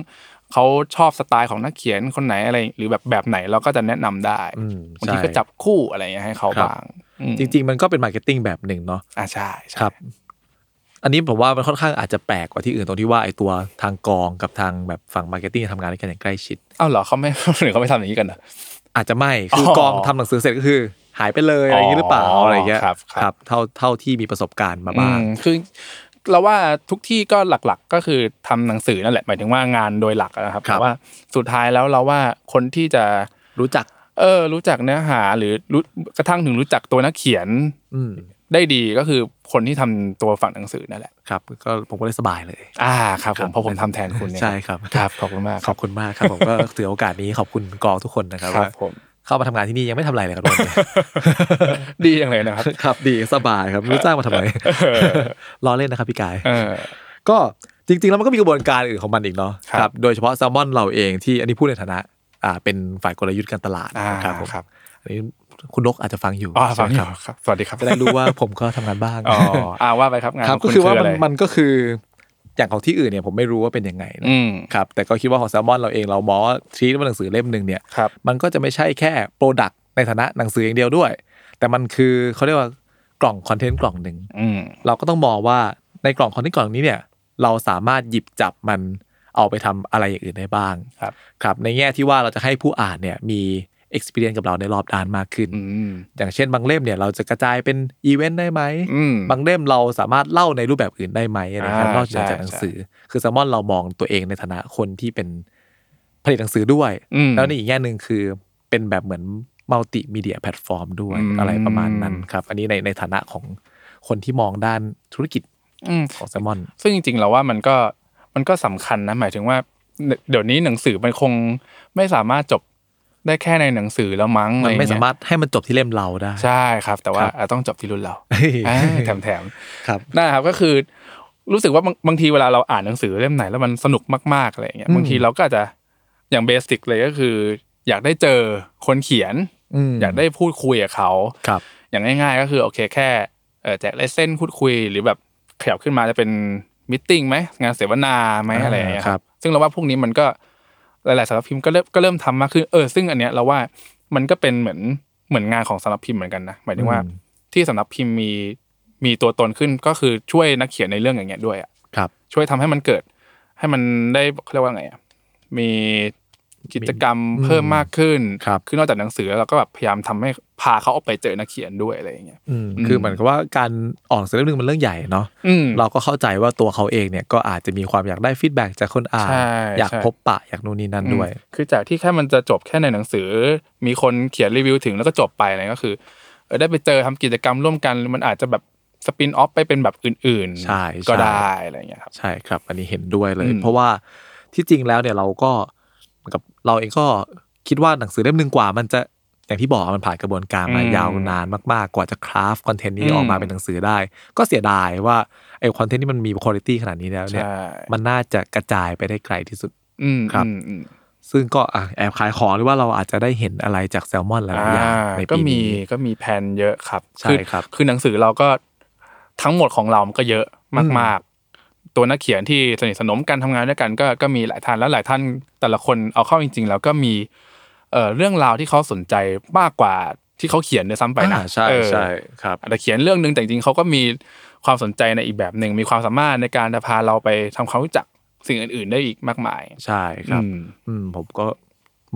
เขาชอบสไตล์ของนักเขียนคนไหนอะไร หรือแบบแบบไหนเราก็จะแนะนำได้อืมบางทีใช่ก็จับคู่อะไรเงี้ยให้เขาครับบ้างอืมจริง ๆ มันก็เป็น marketing แบบหนึ่งเนาะอ่าใช่ใช่ครับ อันนี้ผมว่ามันค่อนข้างอาจจะแปลกกว่าที่อื่นตรงที่ว่าไอ้ตัวทางกองกับทางแบบฝั่ง marketing ทำงานด้วยกันอย่างใกล้ชิดอ้าวเหรอเขาไม่หรือเขาไม่ทำอย่างนี้กันเหรออาจจะไม่คือออกองทำหนังสือเสร็จก็คือ หายไปเลยอะไรอย่างนี้หรือเปล่าอ๋อออะไรอย่างเงี้ยครับครับเท่าเท่าที่มีประสบการณ์มาบ้างอืมคือเราว่าทุกที่ก็หลักๆก็คือทำหนังสือนั่นแหละหมายถึงว่างานโดยหลักอะนะครับครับแต่ว่าสุดท้ายแล้วเราว่าคนที่จะรู้จัก เออ รู้จักเนื้อหาหรือรู้กระทั่งถึงรู้จักตัวนักเขียนอืม ได้ดีก็คือคนที่ทำตัวฝั่งหนังสือนั่นแหละครับก็ผมก็เลยสบายเลย อ่าครับผครัมบเพราะผมทำแทนคุณเนี่ยใช่ครับครับขอบคุณมากขอบคุณมากครับผมก็ถือโอกาสนี้ขอบคุณกองทุกคนนะครับครับว่าผมเข้ามาทำงานที่นี่ยังไม่ทำอะไรเลยครับทุกคนดีอย่างเลยนะครับครับ ดีสบายครับไม่รู้จ้างมาทำไมรอเล่นนะครับพี่กายเออก็จริงๆแล้วมันก็มีกระบวนการอื่นของมันอีกเนาะครับโดยเฉพาะแซลมอนเราเองที่อันนี้พูดในฐานะอ่าเป็นฝ่ายกลยุทธ์การตลาดอ่าครับผมครับอันนี้ คุณนกอาจจะฟังอยู่อ๋อฟังอใช่ยู่ไหมครับครับสวัสดีครับจะได้รู้ว่าผมก็ทำงานบ้างอ๋ออ่าว่าไปครับงานครับขงก็ณคือว่ามันะไรมันก็คืออย่างของที่อื่นเนี่ยผมไม่รู้ว่าเป็นยังไงนะอืมครับแต่ก็คิดว่าของแซลมอนเราเองเรามองว่าทีว่าหนังสือเล่มหนึ่งเนี่ยครับมันก็จะไม่ใช่แค่ product ในฐานะหนังสืออย่างเดียวด้วย แต่มันคือเขาเรียกว่ากล่องคอนเทนต์กล่องหนึ่งอืมเราก็ต้องมองว่าในกล่องคอนเทนต์กล่องนี้เนี่ย เราสามารถหยิบจับมันเอาไปทำอะไรอย่างอื่นได้บ้างครับครับในแง่ที่ว่าเราจะให้ผู้อ่านเนี่ยมี experience กับเราในรอบด้านมากขึ้นอืมอย่างเช่นบางเล่มเนี่ยเราจะกระจายเป็นอีเวนต์ได้ไหมอืมบางเล่มเราสามารถเล่าในรูปแบบอื่นได้ไหมอะไรครับอ่านอกจากใช่หนังสือ คือแซลมอนเรามองตัวเองในฐานะคนที่เป็นผลิตหนังสือด้วยอืมแล้วในอีกแง่หนึ่งคือเป็นแบบเหมือนมัลติมีเดียแพลตฟอร์มด้วยอืมอะไรประมาณนั้นครับ อันนี้ในในฐานะของคนที่มองด้านธุรกิจอืมของแซลมอน ซึ่งจริงๆเราว่ามันก็มันก็สำคัญนะหมายถึงว่า เดี๋ยวนี้หนังสือมันคงไม่สามารถจบ ได้แค่ในหนังสือแล้วมั้งอะมัไรนอย่งไม่เงี้ยสามารถให้มันจบที่เล่มเราได้ ใช่ครับ แต่ว่าครับอะต้องจบที่รุ่นเราเฮ้ยอ่าแถมแถมครับๆนะครับก็คือรู้สึกว่าบางบางทีเวลาเราอ่านหนังสือเล่มไหนแล้วมันสนุกมากๆอะไรอย่างเงี้ยอืมบางทีเราก็อาจจะอย่าง basic เลยก็คือ อยากได้เจอคนเขียนมอยากได้พูดคุยกับเขาครับ อย่างง่าย ๆ ก็คือโอเคแค่เออแจกลายเส้นพูดคุยหรือแบบขยับขึ้นมาจะเป็น meeting ไหมงานเสวนาไหมอ่าอะไรอย่างเงี้ยครับ ซึ่งเราว่าพวกนี้มันก็ หลายๆสำนักพิมพ์ก็เริ่มก็เริ่มทำมากขึ้นเออซึ่งอันเนี้ยเราว่ามันก็เป็นเหมือนเหมือนงานของสำนักพิมพ์เหมือนกันนะหมายถึงว่าอืมที่สำนักพิมพ์มีมีตัวตนขึ้นก็คือช่วยนักเขียนในเรื่องอย่างเงี้ยด้วยอะครับ ช่วยทำให้มันเกิด ให้มันได้เขาเรียกว่าไงอะมี กิจกรรมเพิ่มมากขึ้นครับคือนอกจากหนังสือแล้วเราก็แบบพยายามทำให้พาเขาออกไปเจอนักเขียนด้วยอะไรอย่างเงี้ยอืมคือเหมือนกับว่าการออกหนังสือเล่มหนึงมันเรื่องใหญ่เนาะอืมเราก็เข้าใจว่าตัวเขาเองเนี่ยก็อาจจะมีความอยากได้ฟีดแบ็กจากคนอ่านใช่อยากใช่พบปะอยากนู่นนี่นั่นด้วยอืมคือจากที่แค่มันจะจบแค่ในหนังสือ มีคนเขียนรีวิวถึงแล้วก็จบไปอะไรก็คือเออได้ไปเจอทำกิจกรรมร่วมกันมันอาจจะแบบสปินออฟไปเป็นแบบอื่นใช่ก็ใช่ได้อะไรอย่างเงี้ยครับใช่ครับ อันนี้เห็นด้วยเลยอืมเพราะว่าที่จริงแล้วเนี่ยเราก็เหมือน กับเราเองก็คิดว่าหนังสือเล่มหนึ่งกว่า มันจะอย่างที่บอกมันผ่านกระบวนการมาอืมยาวนานมากๆ กว่าจะคราฟคอนเทนต์นี้อืมออกมาเป็นหนังสือได้ ก็เสียดายว่าไอคอนเทนต์ที่มันมีคุณภาพขนาดนี้แล้วเนี่ยใช่มันน่าจะกระจายไปได้ไกลที่สุดอืมครับอืมอืมซึ่งก็อะแอบขายของหรือว่าเราอาจจะได้เห็นอะไรจากแซลมอนหลายๆอย่างอ่าในก็ปีมีนี้ก็มีแผนเยอะครับใช่อครับ คือหนังสือเราก็ทั้งหมดของเรามันก็เยอะมากๆ ตัวนักเขียนที่สนิทสนมกันทำงานด้วยกันก็ก็มีหลายท่านแล้วหลายท่านแต่ละคนเอาเข้าจริง ๆ แล้วก็มีเอ่อเรื่องราวที่เขาสนใจมากกว่าที่เขาเขียนด้วยซ้ำไปนะอ่าใช่เออใช่ครับอาจจะเขียนเรื่องหนึ่งแต่จริงๆเขาก็มีความสนใจในอีกแบบหนึ่งมีความสามารถในการจะพาเราไปทำความรู้จักสิ่งอื่น ๆ ได้อีกมากมาย ใช่ครับ อืมอืมผมก็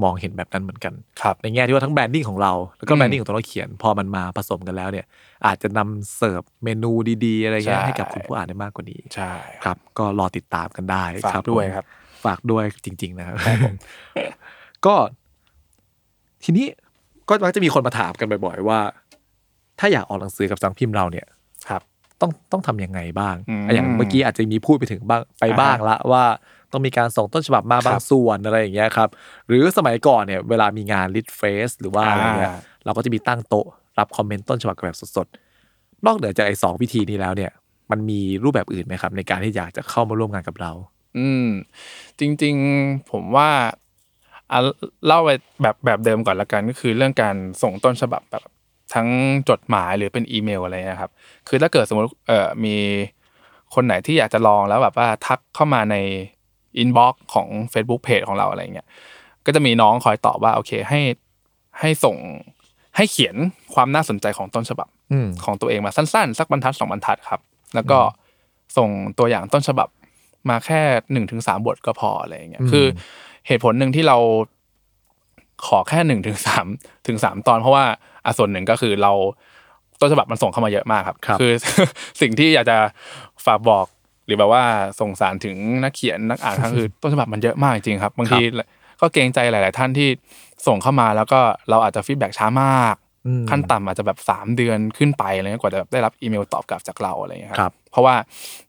มองเห็นแบบนั้นเหมือนกันครับในแง่ที่ว่าทั้ง branding ของเรา แล้วก็อืมแบรนดิ้งของตัวนักเขียน พอมันมาผสมกันแล้วเนี่ย อาจจะนำเสิร์ฟเมนูดีๆ อะไรเงี้ยใช่ให้กับคุณผู้อ่านได้มากกว่านี้ใช่ครับ ก็รอติดตามกันได้ฝากครับด้วยผมครับ ฝากด้วยจริง ๆ นะครับก็ ทีนี้ก็มักจะมีคนมาถามกันบ่อย ๆ ว่า ถ้าอยากออกหนังสือกับสังพิมพ์เราเนี่ยครับ ต้องต้องทำยังไงบ้างอืมอย่างเมื่อกี้อาจจะมีพูดไปถึงบ้างไปบ้างละว่า ต้องมีการส่งต้นฉบับมาครับบางส่วนอะไรอย่างเงี้ยครับ หรือสมัยก่อนเนี่ยเวลามีงานลิทเฟสหรือว่าอะไรเงี้ยอ่าเราก็จะมีตั้งโต๊ะรับคอมเมนต์ต้นฉบับกันแบบสดๆนอกเหนือจากไอ้สองวิธีนี้แล้วเนี่ย มันมีรูปแบบอื่นไหมครับ ในการที่อยากจะเข้ามาร่วมงานกับเรา อืม จริง ๆผมว่าอะเล่าไปแบบแบบเดิมก่อนละกันก็คือเรื่องการส่งต้นฉบับแบบทั้งจดหมายหรือเป็นอีเมลอะไรนะครับ คือถ้าเกิดสมมติเอ่อมีคนไหนที่อยากจะลองแล้วแบบว่าทักเข้ามาใน inbox ของ Facebook Page ของเราอะไรเงี้ยก็จะมีน้องคอยตอบว่าโอเคให้ให้ส่งให้เขียนความน่าสนใจของต้นฉบับอืมของตัวเองมาสั้นๆ สักบรรทัดสองบรรทัดครับ แล้วก็ส่งตัวอย่างต้นฉบับมาแค่หนึ่งถึงสามบทก็พออะไรอย่างเงี้ยอืมคือเหตุผลหนึ่งที่เราขอแค่หนึ่งถึงสามถึงสามตอนเพราะว่าอะส่วนหนึ่งก็คือเราต้นฉบับมันส่งเข้ามาเยอะมากครับครับอสิ่งที่อยากจะฝากบอก หรือแบบว่าส่งสารถึงนักเขียนนักอ่านทั้งคือต้นฉบับมันเยอะมากจริงๆครับบางทีก็เกรงใจหลาย ๆ ท่านที่ส่งเข้ามาแล้วก็เราอาจจะ feedback ช้ามากอืมขั้นต่ำอาจจะแบบสามเดือนขึ้นไปอะไรเงี้ยกว่าจะแบบได้รับอีเมลตอบกลับจากเราอะไรเงี้ยครับ เพราะว่า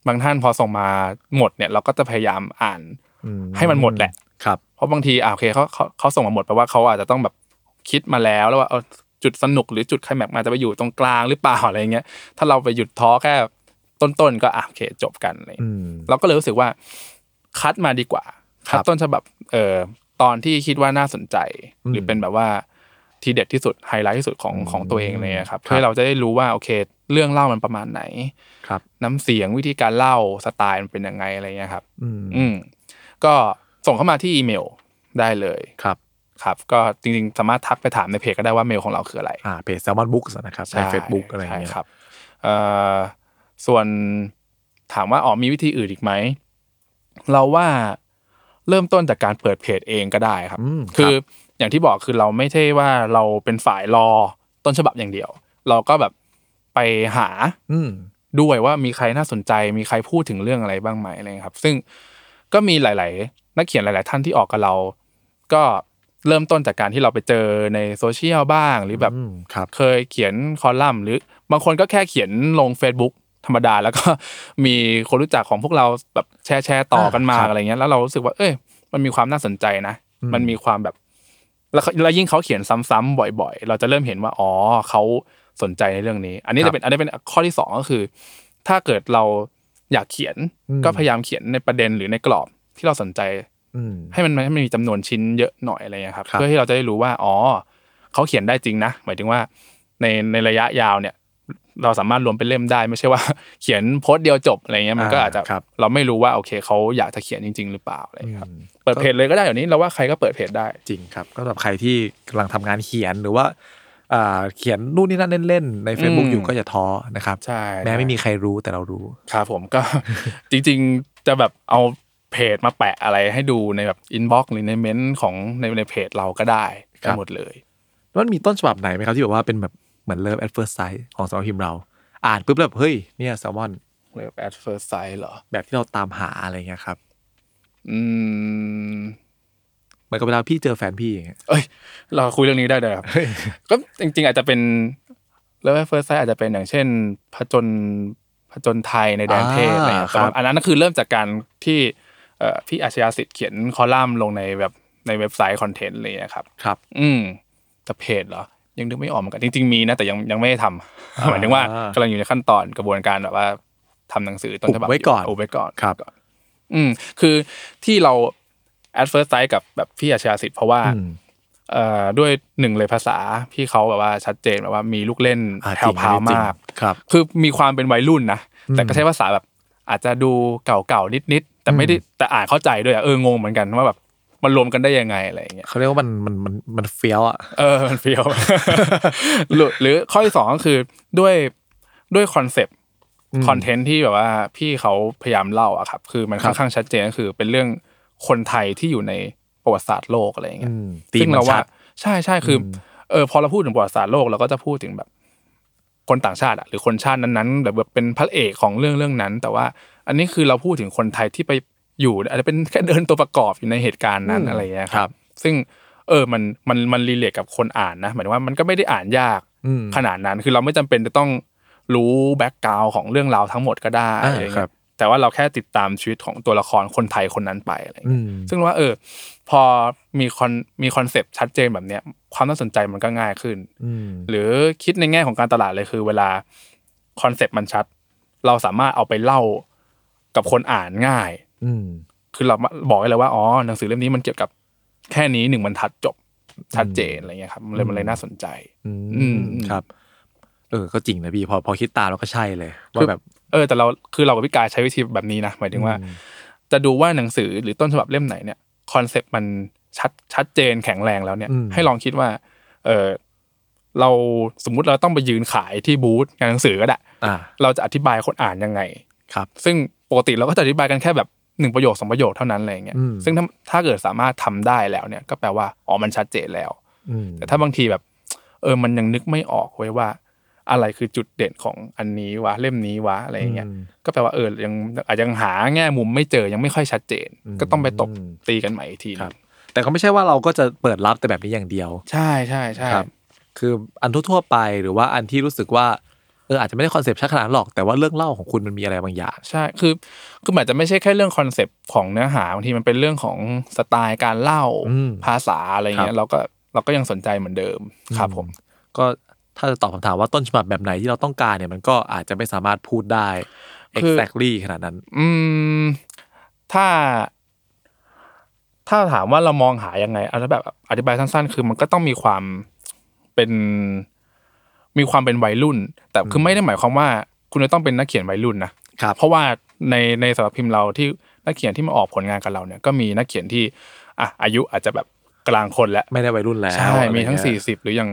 บางท่านพอส่งมาหมดเนี่ยเราก็จะพยายามอ่านอืให้มันหมดแหละครับเพราะบางทีอ่าโอเคเขาเขาเขาส่งมาหมดแปลว่าเขาอาจจะต้องแบบคิดมาแล้วแล้วว่าเออจุดสนุกหรือจุดไคลแม็กซ์มันอาจจะไปอยู่ตรงกลางหรือเปล่าอะไรเงี้ยถ้าเราไปหยุดท้อแค่ ต้นๆก็อะโอเคจบกันอะไรเลยอืมเราก็เลยรู้สึกว่า คัดมาดีกว่าครัคับดต้นฉบับ เอ่อตอนที่คิดว่าน่าสนใจอืมหรือเป็นแบบว่าทีเด็ดที่สุดไฮไลท์ที่สุดของอืมของตัวเองเลยครับครับเพื่อให้เราจะได้รู้ว่าโอเค เรื่องเล่ามันประมาณไหนครับ น้ำเสียงวิธีการเล่าสไตล์มันเป็นยังไงอะไรเงี้ยครับอืมอืมก็ส่งเข้ามาที่อีเมลได้เลยครับครับ ก็จริงๆ สามารถทักไปถามในเพจก็ได้ว่าเมลของเราคืออะไรอ่าเพจ Salmon Books นะครับในใช่ Facebook อะไรอย่างใช่เงี้ยครับเอ่อ ส่วนถามว่าอ๋อมีวิธีอื่นอีกไหม เราว่าเริ่มต้นจากการเปิดเพจเองก็ได้ครับอืมคือรับอย่างที่บอกคือเราไม่ใช่ว่าเราเป็นฝ่ายรอต้นฉบับอย่างเดียว เราก็แบบไปหาอืมด้วยว่ามีใครน่าสนใจ มีใครพูดถึงเรื่องอะไรบ้างไหมอะไรเงี้ยครับ ซึ่งก็มีหลาย ๆ นักเขียนหลาย ๆ ท่านที่ออกกับเรา ก็เริ่มต้นจากการที่เราไปเจอในโซเชียลบ้าง หรือแบบอืมครับเคยเขียนคอลัมน์ หรือบางคนก็แค่เขียนลง Facebook ธรรมดา แล้วก็มีคนรู้จักของพวกเราแบบแชร์แชร์ต่อกันมาอ่าครับอะไรเงี้ยแล้วเรารู้สึกว่า เอ้ย มันมีความน่าสนใจนะอืมมันมีความแบบ แล้วเขาแล้วยิ่งเขาเขียนซ้ำๆบ่อย ๆ เราจะเริ่มเห็นว่าอ๋อเขาสนใจในเรื่องนี้ อันนี้จะเป็นอันนี้เป็นข้อที่สองก็คือ ถ้าเกิดเราอยากเขียนอืมก็พยายามเขียนในประเด็นหรือในกรอบที่เราสนใจอืมให้มันให้มันมีจำนวนชิ้นเยอะหน่อยอะไรเงี้ยครับครับ เพื่อที่เราจะได้รู้ว่า อ๋อเขาเขียนได้จริงนะ หมายถึงว่าในในระยะยาวเนี่ย เราสามารถรวมเป็นเล่มได้ ไม่ใช่ว่าเขียนโพสต์เดียวจบอะไรเงี้ยมันก็อาจจะครับเราไม่รู้ว่าโอเคเขาอยากจะเขียนจริง ๆ หรือเปล่าอะไรเงี้ยครับอืมเปิดเพจเลยก็ได้เดี๋ยวนี้เราว่าใครก็เปิดเพจได้จริงครับ ก็สำหรับใครที่กำลังทำงานเขียนหรือว่าอ่าเขียนนู่นนี่นั่นเล่นๆใน Facebook อืมอยู่ก็อย่าท้อนะครับใช่แม้ไม่มีใครรู้แต่เรารู้ครับผมก็จริง ๆจะแบบเอาเพจมาแปะอะไรให้ดูในแบบ inbox หรือในเม้นต์ของในในเพจเราก็ได้ครัได้บหมดเลยแล้วมันมีต้นฉบับไหนไหมครับที่แบบว่าเป็นแบบ เหมือน love at first sight ของสำนักพิมพ์เรา อ่านปุ๊บแล้วแบบเฮ้ยเนี่ยแซลมอนเรียก at first sight เหรอ แบบที่เราตามหาอะไรเงี้ยครับ อืมเหมือนกับเวลาพี่เจอแฟนพี่อย่างเงี้ยเอ้ย เราคุยเรื่องนี้ได้เลยครับก็จริง ๆ อาจจะเป็น love first sight อาจจะเป็นอย่างเช่นผจญผจญไทยในแดนเทศอะไรอย่างเงี้ยอ่าครับแต่ว่าอันนั้นก็คือเริ่มจากการที่เอ่อพี่อาชญาสิทธิ์เขียนคอลัมน์ลงในแบบในเว็บไซต์คอนเทนต์อะไรอย่างเลยครับ ครับ อืมแต่เพจเหรอ ยังนึกไม่ออกเหมือนกันจริง ๆมีนะแต่ยังยังไม่ได้ทำหมายถึงว่ากำลังอยู่ในขั้นตอนกระบวนการแบบว่าทำหนังสือต้นฉบับอุบไว้ก่อนอุบไว้ก่อนครับก่อนอืม คือที่เรา at first sight กับแบบพี่อาชญาสิทธิ์เพราะว่าอืมเอ่อด้วยหนึ่งเลยภาษาพี่เขาแบบว่าชัดเจนแบบว่ามีลูกเล่นอ่าแถจริวงพราวอันนี้จริงมากครับ คือมีความเป็นวัยรุ่นนะอืมแต่ก็ใช้ภาษาแบบ อาจจะดูเก่าๆนิดๆแต่ไม่ได้แต่อ่านเข้าใจด้วยอะเอองงเหมือนกันว่าแบบ มันรวมกันได้ยังไงอะไรอย่างเงี้ยเขาเรียกว่ามันมันมันมันเฟี้ยวอะเออมันเฟี้ยวหรือหรือข้อที่สองก็คือด้วยด้วยคอนเซปต์อืมคอนเทนต์ที่แบบว่าพี่เขาพยายามเล่าอะครับ คือมันครัค่อบนข้างชัดเจนก็คือเป็นเรื่องคนไทยที่อยู่ในประวัติศาสตร์โลกอะไรอย่างเงี้อืยมตีซึ่งมันเราชัว่าดใช่ใช่คืออมเออพอเราพูดถึงประวัติศาสตร์โลกเราก็จะพูดถึงแบบ คนต่างชาติอะหรือคนชาตินั้นๆแบบแบบเป็นพระเอกของเรื่องเรื่องนั้น แต่ว่า อันนี้คือเราพูดถึงคนไทยที่ไป อยู่อาจจะเป็นแค่เดินตัวประกอบอยู่ในเหตุการณ์นั้นอืมอะไรอย่างเงี้ยคครัรับบซึ่งเออมันมันมันรีเลทกับคนอ่านนะหมายถึงว่ามันก็ไม่ได้อ่านยากอืมขนาดนั้นคือเราไม่จำเป็นจะต้องรู้แบ็กกราวของเรื่องราวทั้งหมดก็ได้อ่าอะไรเงี้ยครับ แต่ว่าเราแค่ติดตามชีวิตของตัวละครคนไทยคนนั้นไปอะไรอืเงี้ยมซึ่งว่า เออ พอมีคอนมีคอนเซปต์ชัดเจนแบบเนี้ย ความน่าสนใจมันก็ง่ายขึ้นอืมหรือคิดในแง่ของการตลาดเลยคือ เวลาคอนเซปต์มันชัด เราสามารถเอาไปเล่ากับคนอ่านง่าย อืมคือเราบอกได้เลยว่าอ๋อหนังสือเล่มนี้มันเกี่ยวกับแค่นี้หนึ่งบรรทัดจบชัดเจนอะไรเงี้ยครับมันเลยมันเลยน่าสนใจ อือืมมครับ เออ ก็จริงนะพี่พอพอคิดตามแล้วก็ใช่เลยคืว่าอแบบ เออ แต่เราคือเรากับพี่กายใช้วิธีแบบนี้นะหมายถึงว่าอืมจะดูว่าหนังสือหรือต้นฉบับเล่มไหนเนี่ยคอนเซปต์มันชัดชัดเจนแข็งแรงแล้วเนี่ยอืมให้ลองคิดว่า เออเราสมมุติเราต้องไปยืนขายที่บูธงานหนังสือก็ได้อ่าเราจะอธิบายคนอ่านยังไงครับ ซึ่งปกติเราก็จะอธิบายกันแค่แบบ หนึ่งประโยคสองประโยคเท่านั้นอะไรเงี้ยอืมซึ่งถ้าถ้าเกิดสามารถทำได้แล้วเนี่ย ก็แปลว่าอ๋อมันชัดเจนแล้วอืมแต่ถ้าบางทีแบบ เออมันยังนึกไม่ออกเว้ยว่า อะไรคือจุดเด่นของอันนี้วะเล่มนี้วะอะไรอย่างเงี้ยอืมก็แปลว่าเออยังอาจจะยังหาแง่มุมไม่เจอยังไม่ค่อยชัดเจนอืมก็ต้องไปตบตีกันใหม่อีกทีหคนึ่รับงแต่ก็ไม่ใช่ว่าเราก็จะเปิดรับแต่แบบนี้อย่างเดียว ใช่ใช่ใช่ครับคืออันทั่วๆไปหรือว่าอันที่รู้สึกว่า เอออาจจะไม่ได้คอนเซปต์ชัดขนาดนั้นหรอกแต่ว่าเรื่องเล่าของคุณมันมีอะไรบางอย่างใช่คือคือมันอาจจะไม่ใช่แค่เรื่องคอนเซปต์ของเนื้อหาบางทีมันเป็นเรื่องของสไตล์การเล่าอืมภาษาอะไรเงี้ครัยบเราก็เราก็ยังสนใจเหมือนเดิมครับผม ก็ถ้าจะตอบคำถามว่าต้นฉบับแบบไหนที่เราต้องการเนี่ยมันก็อาจจะไม่สามารถพูดได้คือ exactly ขนาดนั้น อืม ถ้า ถ้าถามว่าเรามองหายังไงเอาแบบอธิบายสั้น ๆ คือมันก็ต้องมีความเป็น มีความเป็นวัยรุ่น แต่คือไม่ได้หมายความว่าคุณจะต้องเป็นนักเขียนวัยรุ่นนะครับเพราะว่าในในสำหรับพิมพ์เราที่นักเขียนที่มาออกผลงานกับเราเนี่ยก็มีนักเขียนที่อะอายุอาจจะแบบกลางคนแล้วไม่ได้วัยรุ่นแล้วใช่อะไรมีทั้งเยสี่สิบหรืออย่าง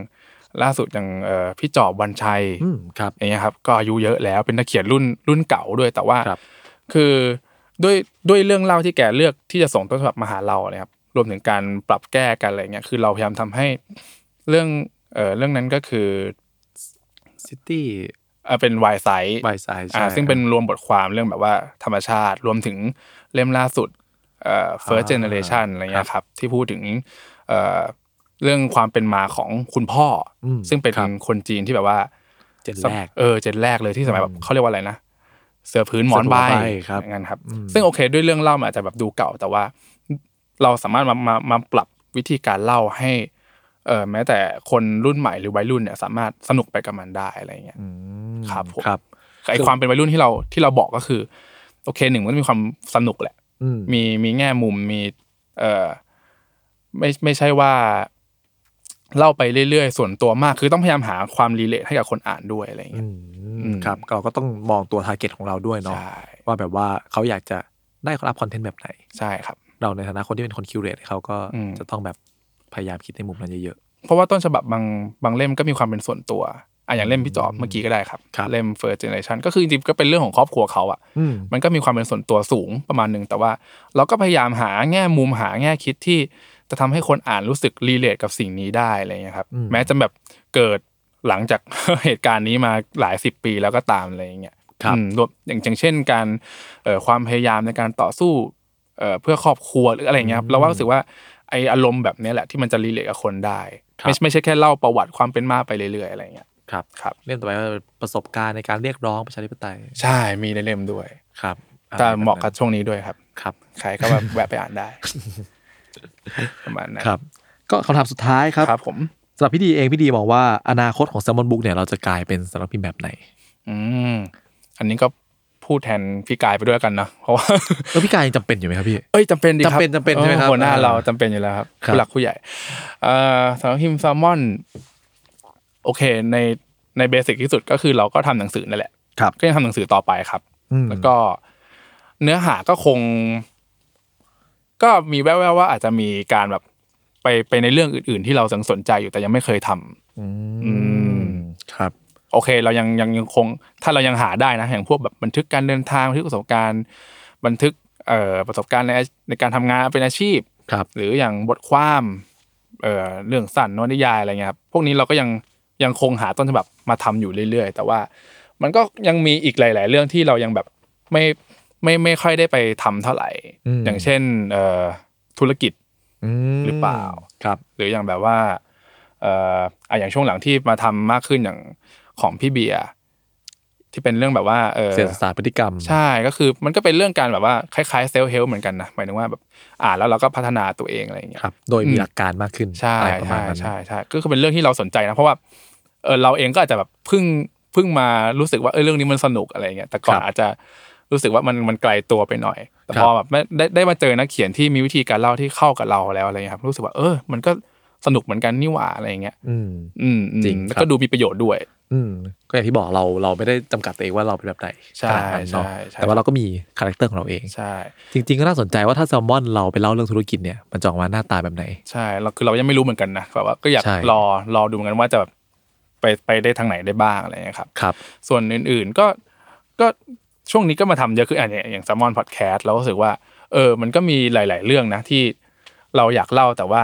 ล่าสุดอย่างเอ่อพี่จอบวันชัยอืมครับอย่างเงี้ยครับก็อายุเยอะแล้วเป็นนักเขียนรุ่นรุ่นเก่าด้วยแต่ว่าครับคือด้วยด้วยเรื่องเล่าที่แกเลือกที่จะส่งต้นฉบับมาหาเราเนี่ยครับรวมถึงการปรับแก้กันอะไรเงี้ยคือเราพยายามทำให้เรื่องเอ่อเรื่องนั้นก็คือ City เอ่อเป็นวายไซส์บายไซด์อ่าซึ่งเป็นรวมบทความเรื่องแบบว่าธรรมชาติ รวมถึงเล่มล่าสุดเอ่อ first อ่า generation อะไรเงี้ยครับ ที่พูดถึงเอ่อเรื่องความเป็นมาของคุณพ่ออมซึ่งเป็นครับคนจีนที่แบบว่าเจนแรกเออเจนแรกเลยที่สมัยแบบเขาเรียกว่าอะไรนะเสือพื้นหมอนใบเสือพื้นหมอนใบครับอย่างนั้นครับอืมซึ่งโอเค ด้วยเรื่องเล่ามันอาจจะแบบดูเก่าแต่ว่า เราสามารถมามามาปรับวิธีการเล่าให้ เออแม้แต่คนรุ่นใหม่หรือวัยรุ่นเนี่ยสามารถสนุกไปกับมันได้อะไรเงี้ยอืมครับผมครับไอความเป็นวัยรุ่นที่เราที่เราบอกก็คือ โอเคหนึ่งมันมีความสนุกแหละอืมมีมีแง่มุมมี เออไม่ไม่ใช่ว่าเล่าไปเรื่อยๆ ส่วนตัวมาก คือต้องพยายามหาความ relate ให้กับคนอ่านด้วยอะไรอืเงี้ยมอืมครับ เราก็ต้องมองตัว target ของเราด้วยเนาะใช่ว่าแบบว่าเขาอยากจะได้รับคอนเทนต์แบบไหน ใช่ครับ เราในฐานะคนที่เป็นคน curate เขาก็อืมจะต้องแบบ พยายามคิดในมุมนั้นเยอะเพราะว่าต้นฉบับบางบางเล่มก็มีความเป็นส่วนตัวอะอย่างเล่มพี่จอบเมื่อกี้ก็ได้ครับครับเล่ม first generation ก็คือจริงๆก็เป็นเรื่องของครอบครัวเขาอะๆอืมมันก็มีความเป็นส่วนตัวสูงประมาณหนึ่งแต่ว่า เราก็พยายามหาแง่มุมหาแง่คิดที่จะทำให้คนอ่านรู้สึก relate กับสิ่งนี้ได้อะไรเงี้ยครับอืมแม้จะแบบเกิดหลังจากเหตุการณ์นี้มาหลายสิบปีแล้วก็ตามอะไรเงี้ยครับอืมรวมอย่างอย่างเช่นการเอ่อความพยายามในการต่อสู้เอ่อเพื่อครอบครัวหรืออะไรเงี้ยครับเราว่ารู้สึกว่า ไอ้อารมณ์แบบเนี้ยแหละที่มันจะ relate กับคนได้ครับไม่ไม่ใช่แค่เล่าประวัติความเป็นมาไปเรื่อยๆอะไรเงี้ยครับครับเล่มต่อไปก็ประสบการณ์ในการเรียกร้องประชาธิปไตย ใช่มีในเล่มด้วยครับแต่เหมาะกับช่วงนี้ด้วยครับครับใครก็แบบแวะไปอ่านได้ประมาณนั้นครับ ก็คำถามสุดท้ายครับครับ ผมสำหรับพี่ดีเองพี่ดีมองว่าอนาคตของ s ซ l m o n Book เนี่ยเราจะกลายเป็นสำนักพิมพ์แบบไหน อืมอันนี้ก็ พูดแทนพี่กายไปด้วยกันนะเพราะว่าเออพี่กายยังจำเป็นอยู่ไหมครับพี่เอ้ยจำเป็นดีครับจำเป็นจำเป็นใช่ไหมครับออหัวหน้าอ่าเราจำเป็นอยู่แล้วครับครับผู้หลักผู้ใหญ่เอ่อสำหรับพิมพ์แซลมอน โอเค ในในเบสิกที่สุดก็คือเราก็ทำหนังสือนั่นแหละครับก็ยังทำหนังสือต่อไปครับอืมแล้วก็เนื้อหาก็คง ก็มีแว่วๆว่าอาจจะมีการแบบไปไปในเรื่องอื่น ๆ ที่เราสนใจอยู่แต่ยังไม่เคยทำอืมครับ โอเค เรายังยังยังคง ถ้าเรายังหาได้นะอย่างพวกแบบบันทึกการเดินทางบันทึกประสบการณ์ บันทึกเอ่อประสบการณ์ในในการทำงานเป็นอาชีพครับหรืออย่างบทความเอ่อเรื่องสั้นนวนิยายอะไรเงี้ยครับพวกนี้เราก็ยังยังคงหาต้นฉบับมาทำอยู่เรื่อยๆ แต่ว่ามันก็ยังมีอีกหลาย ๆ เรื่องที่เรายังแบบไม่ไม่ไม่ค่อยได้ไปทำเท่าไหร่อืมอย่างเช่นเอ่อธุรกิจมหรือเปล่าครับ หรืออย่างแบบว่าเอ่ออะอย่างช่วงหลังที่มาทำมากขึ้นอย่าง ของพี่เบียร์ที่เป็นเรื่องแบบว่าเออเศรษฐศาสตร์พฤติกรรม ใช่ก็คือมันก็เป็นเรื่องการแบบว่าคล้ายๆเซลล์เฮลเหมือนกันนะหมายถึงว่าแบบอ่านแล้วเราก็พัฒนาตัวเองอะไรอย่างเงี้ยครับโดยมีอืมหลักการมากขึ้นใช่อะไรประมาณใช่นั้นใช่ใช่ก็คือเป็นเรื่องที่เราสนใจนะเพราะว่าเออเราเองก็อาจจะแบบเพิ่งเพิ่งมารู้สึกว่าเออเรื่องนี้มันสนุกอะไรเงี้ยแต่ก่อนอาจจะรู้สึกว่ามันมันไกลตัวไปหน่อย แต่พอแบบไม่ได้ได้มาเจอนักเขียนที่มีวิธีการเล่าที่เข้ากับเราแล้วอะไรเงี้ยครับรู้สึกว่าเออ มันก็สนุกเหมือนกันนี่หว่าอะไรเงี้ยอืมอืมอืมจริงแล้วครัก็บดูมีประโยชน์ด้วย อืมก็อย่างที่บอกเราเราไม่ได้จำกัดตัวเองว่าเราเป็นแบบไหนใช่ขนาดนั้นเนาะใช่ใช่แต่ว่าเราก็มีคาแรคเตอร์ของเราเองใช่จริง ๆ ก็น่าสนใจว่าถ้าแซลมอนเราไปเล่าเรื่องธุรกิจเนี่ยมันจะออกมาหน้าตาแบบไหนใช่เราคือเรายังไม่รู้เหมือนกันนะแบบว่าก็อยากใช่รอรอดูเหมือนกันว่าจะแบบไปไปได้ทางไหนได้บ้างอะไรเงี้ยครับครับ ส่วนอื่นๆก็ก็ช่วงนี้ก็มาทำเยอะขึ้นอะอย่างอย่างแซลมอนพอดแคสต์เราก็รู้สึกว่าเออมันก็มีหลาย ๆ เรื่องนะที่เราอยากเล่าแต่ว่า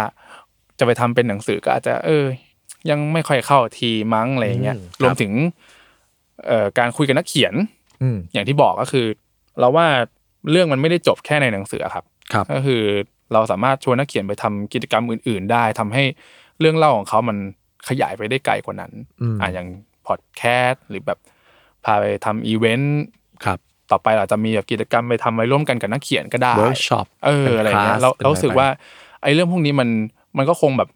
จะไปทำเป็นหนังสือก็อาจจะเออ ยังไม่ค่อยเข้าทีมั้งอะไรเงี้ยอืมครับรวมถึงเอ่อการคุยกับนักเขียนอืมอย่างที่บอกก็คือ เราว่าเรื่องมันไม่ได้จบแค่ในหนังสือครับครับก็คือเราสามารถชวนนักเขียนไปทำกิจกรรมอื่น ๆ ได้ทำให้เรื่องเล่าของเขามันขยายไปได้ไกลกว่านั้นอืมอ่าอย่างพอดแคสต์หรือแบบพาไปทำอีเวนต์ครับต่อไปเราจะมีแบบกิจกรรมไปทำอะไรร่วมกันกับนักเขียนก็ได้เวิร์กช็อปเอออะไรเงี้ยเราเรารู้สึกว่าไอ้เรื่องพวกนี้มันมันก็คงแบบ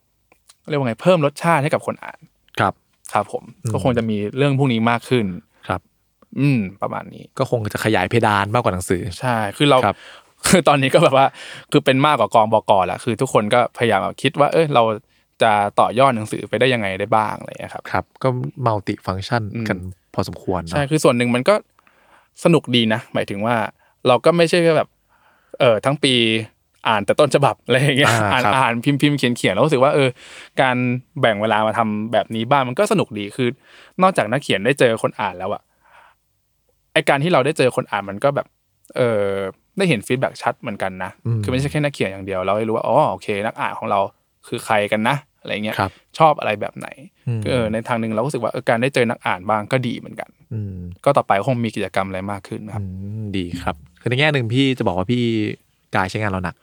เรียกว่าไงเพิ่มรสชาติให้กับคนอ่านครับ ครับผมอืมก็คงจะมีเรื่องพวกนี้มากขึ้นครับ อืม ประมาณนี้ก็คงจะขยายเพดานมากกว่าหนังสือ ใช่ คือเราครับคือตอนนี้ก็แบบว่า คือเป็นมากกว่ากองบกแหละคือ ทุกคนก็พยายามแบบคิดว่า เออเราจะต่อยอดหนังสือไปได้ยังไงได้บ้างอะไรอย่างเงี้ยครับครับ ก็มัลติฟัง c t ชันอืมกันพอสมควรเนอะใช่คือส่วนหนึ่งมันก็สนุกดีนะ หมายถึงว่า เราก็ไม่ใช่แค่แบบ เออทั้งปี อ่านแต่ต้นฉบับอะไรอย่างเงี้ยอ่าอ่านครับอ่านพิมพ์พิมพ์เขียนเขียนแล้วรู้สึกว่าเออ การแบ่งเวลามาทำแบบนี้บ้างมันก็สนุกดีคือ นอกจากนักเขียนได้เจอคนอ่านแล้วอะไอการที่เราได้เจอคนอ่านมันก็แบบ เออได้เห็นฟีดแบ็ชัดเหมือนกันนะอืมคือไม่ใช่แค่นักเขียนอย่างเดียวเราได้รู้ว่าอ๋อโอเค นักอ่านของเราคือใครกันนะอะไรเงี้ยครับชอบอะไรแบบไหนอืมเออในทางหนึ่งเราก็รู้สึกว่าเออการได้เจอนักอ่านบ้างก็ดีเหมือนกันอืมก็ต่อไปก็คงมีกิจกรรมอะไรมากขึ้นครับอืมดีครับคือในแง่หนึ่งพี่จะบอกว่าพี่กายใช้งานเราหนัก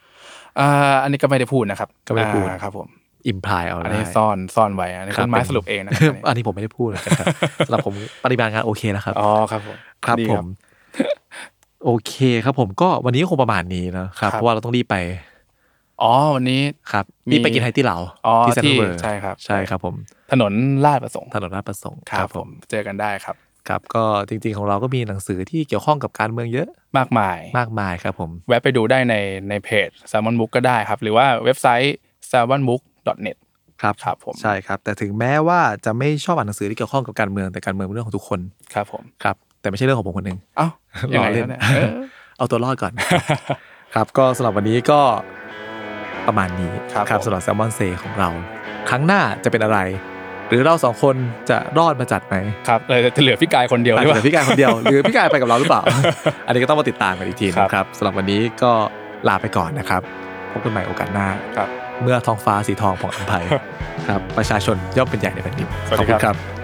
อ่าอันนี้ก็ไม่ได้พูดนะครับก็ไม่ได้พูดอ่าครับผม imply เอาได้อันได้นี้ซ่อนซ่อนไว้อันนี้ครับคุณไม้เป็นสรุปเองนะครับอันนี้ผมไม่ได้พูดนะครับสำหรับผมปริมาณงานโอเคแล้วครับอ๋อครับผมครับดีผมโอเคครับผมก็วันนี้ก็คงประมาณนี้นะครับครับเพราะว่าเราต้องรีบไปอ๋อวันนี้ครับมีรีบไปกินไหตี่เลาอ๋อที่เซ็นทรัที่ลเวิร์ใช่ครับ ใช่ครับผม ถนนราชประสงค์ถนนราชประสงค์ครับผมเจอกันได้ครับ ครับก็จริงๆของเราก็มีหนังสือที่เกี่ยวข้องกับการเมืองเยอะมากมายมากมายครับผมแวะไปดูได้ในในเพจ Salmon Book ก็ได้ครับ หรือว่าเว็บไซต์ salmonbook.net ครับครับผมใช่ครับ แต่ถึงแม้ว่าจะไม่ชอบอ่านหนังสือที่เกี่ยวข้องกับการเมืองแต่การเมืองเป็นเรื่องของทุกคนครับผมครับ แต่ไม่ใช่เรื่องของผมคนหนึ่งเอ้ายังไงล้อเล่นแล้วเนี่ยเออเอาตัวรอดก่อน ครับก็สำหรับวันนี้ก็ประมาณนี้ครับครับผมสำหรับแซลมอนเซของเรา ครั้งหน้าจะเป็นอะไร หรือเราสองคนจะรอดมาจัดไหมครับเลยจะเหลือพี่กายคนเดียวอาจหรือจะเปเหลืล่าอพี่กายคนเดียวหรือพี่กายไปกับเราหรือเปล่า อันนี้ก็ต้องมาติดตามกันอีกทีครับนะครับสำหรับวันนี้ก็ลาไปก่อนนะครับพบกันใหม่โอกาสหน้าครับเมื่อท้องฟ้าสีทองผ่องอัมภัยครับประชาชนย่อมเป็นใหญ่ในแผ่นดินสวัสขดีอบคุณคครัรับบ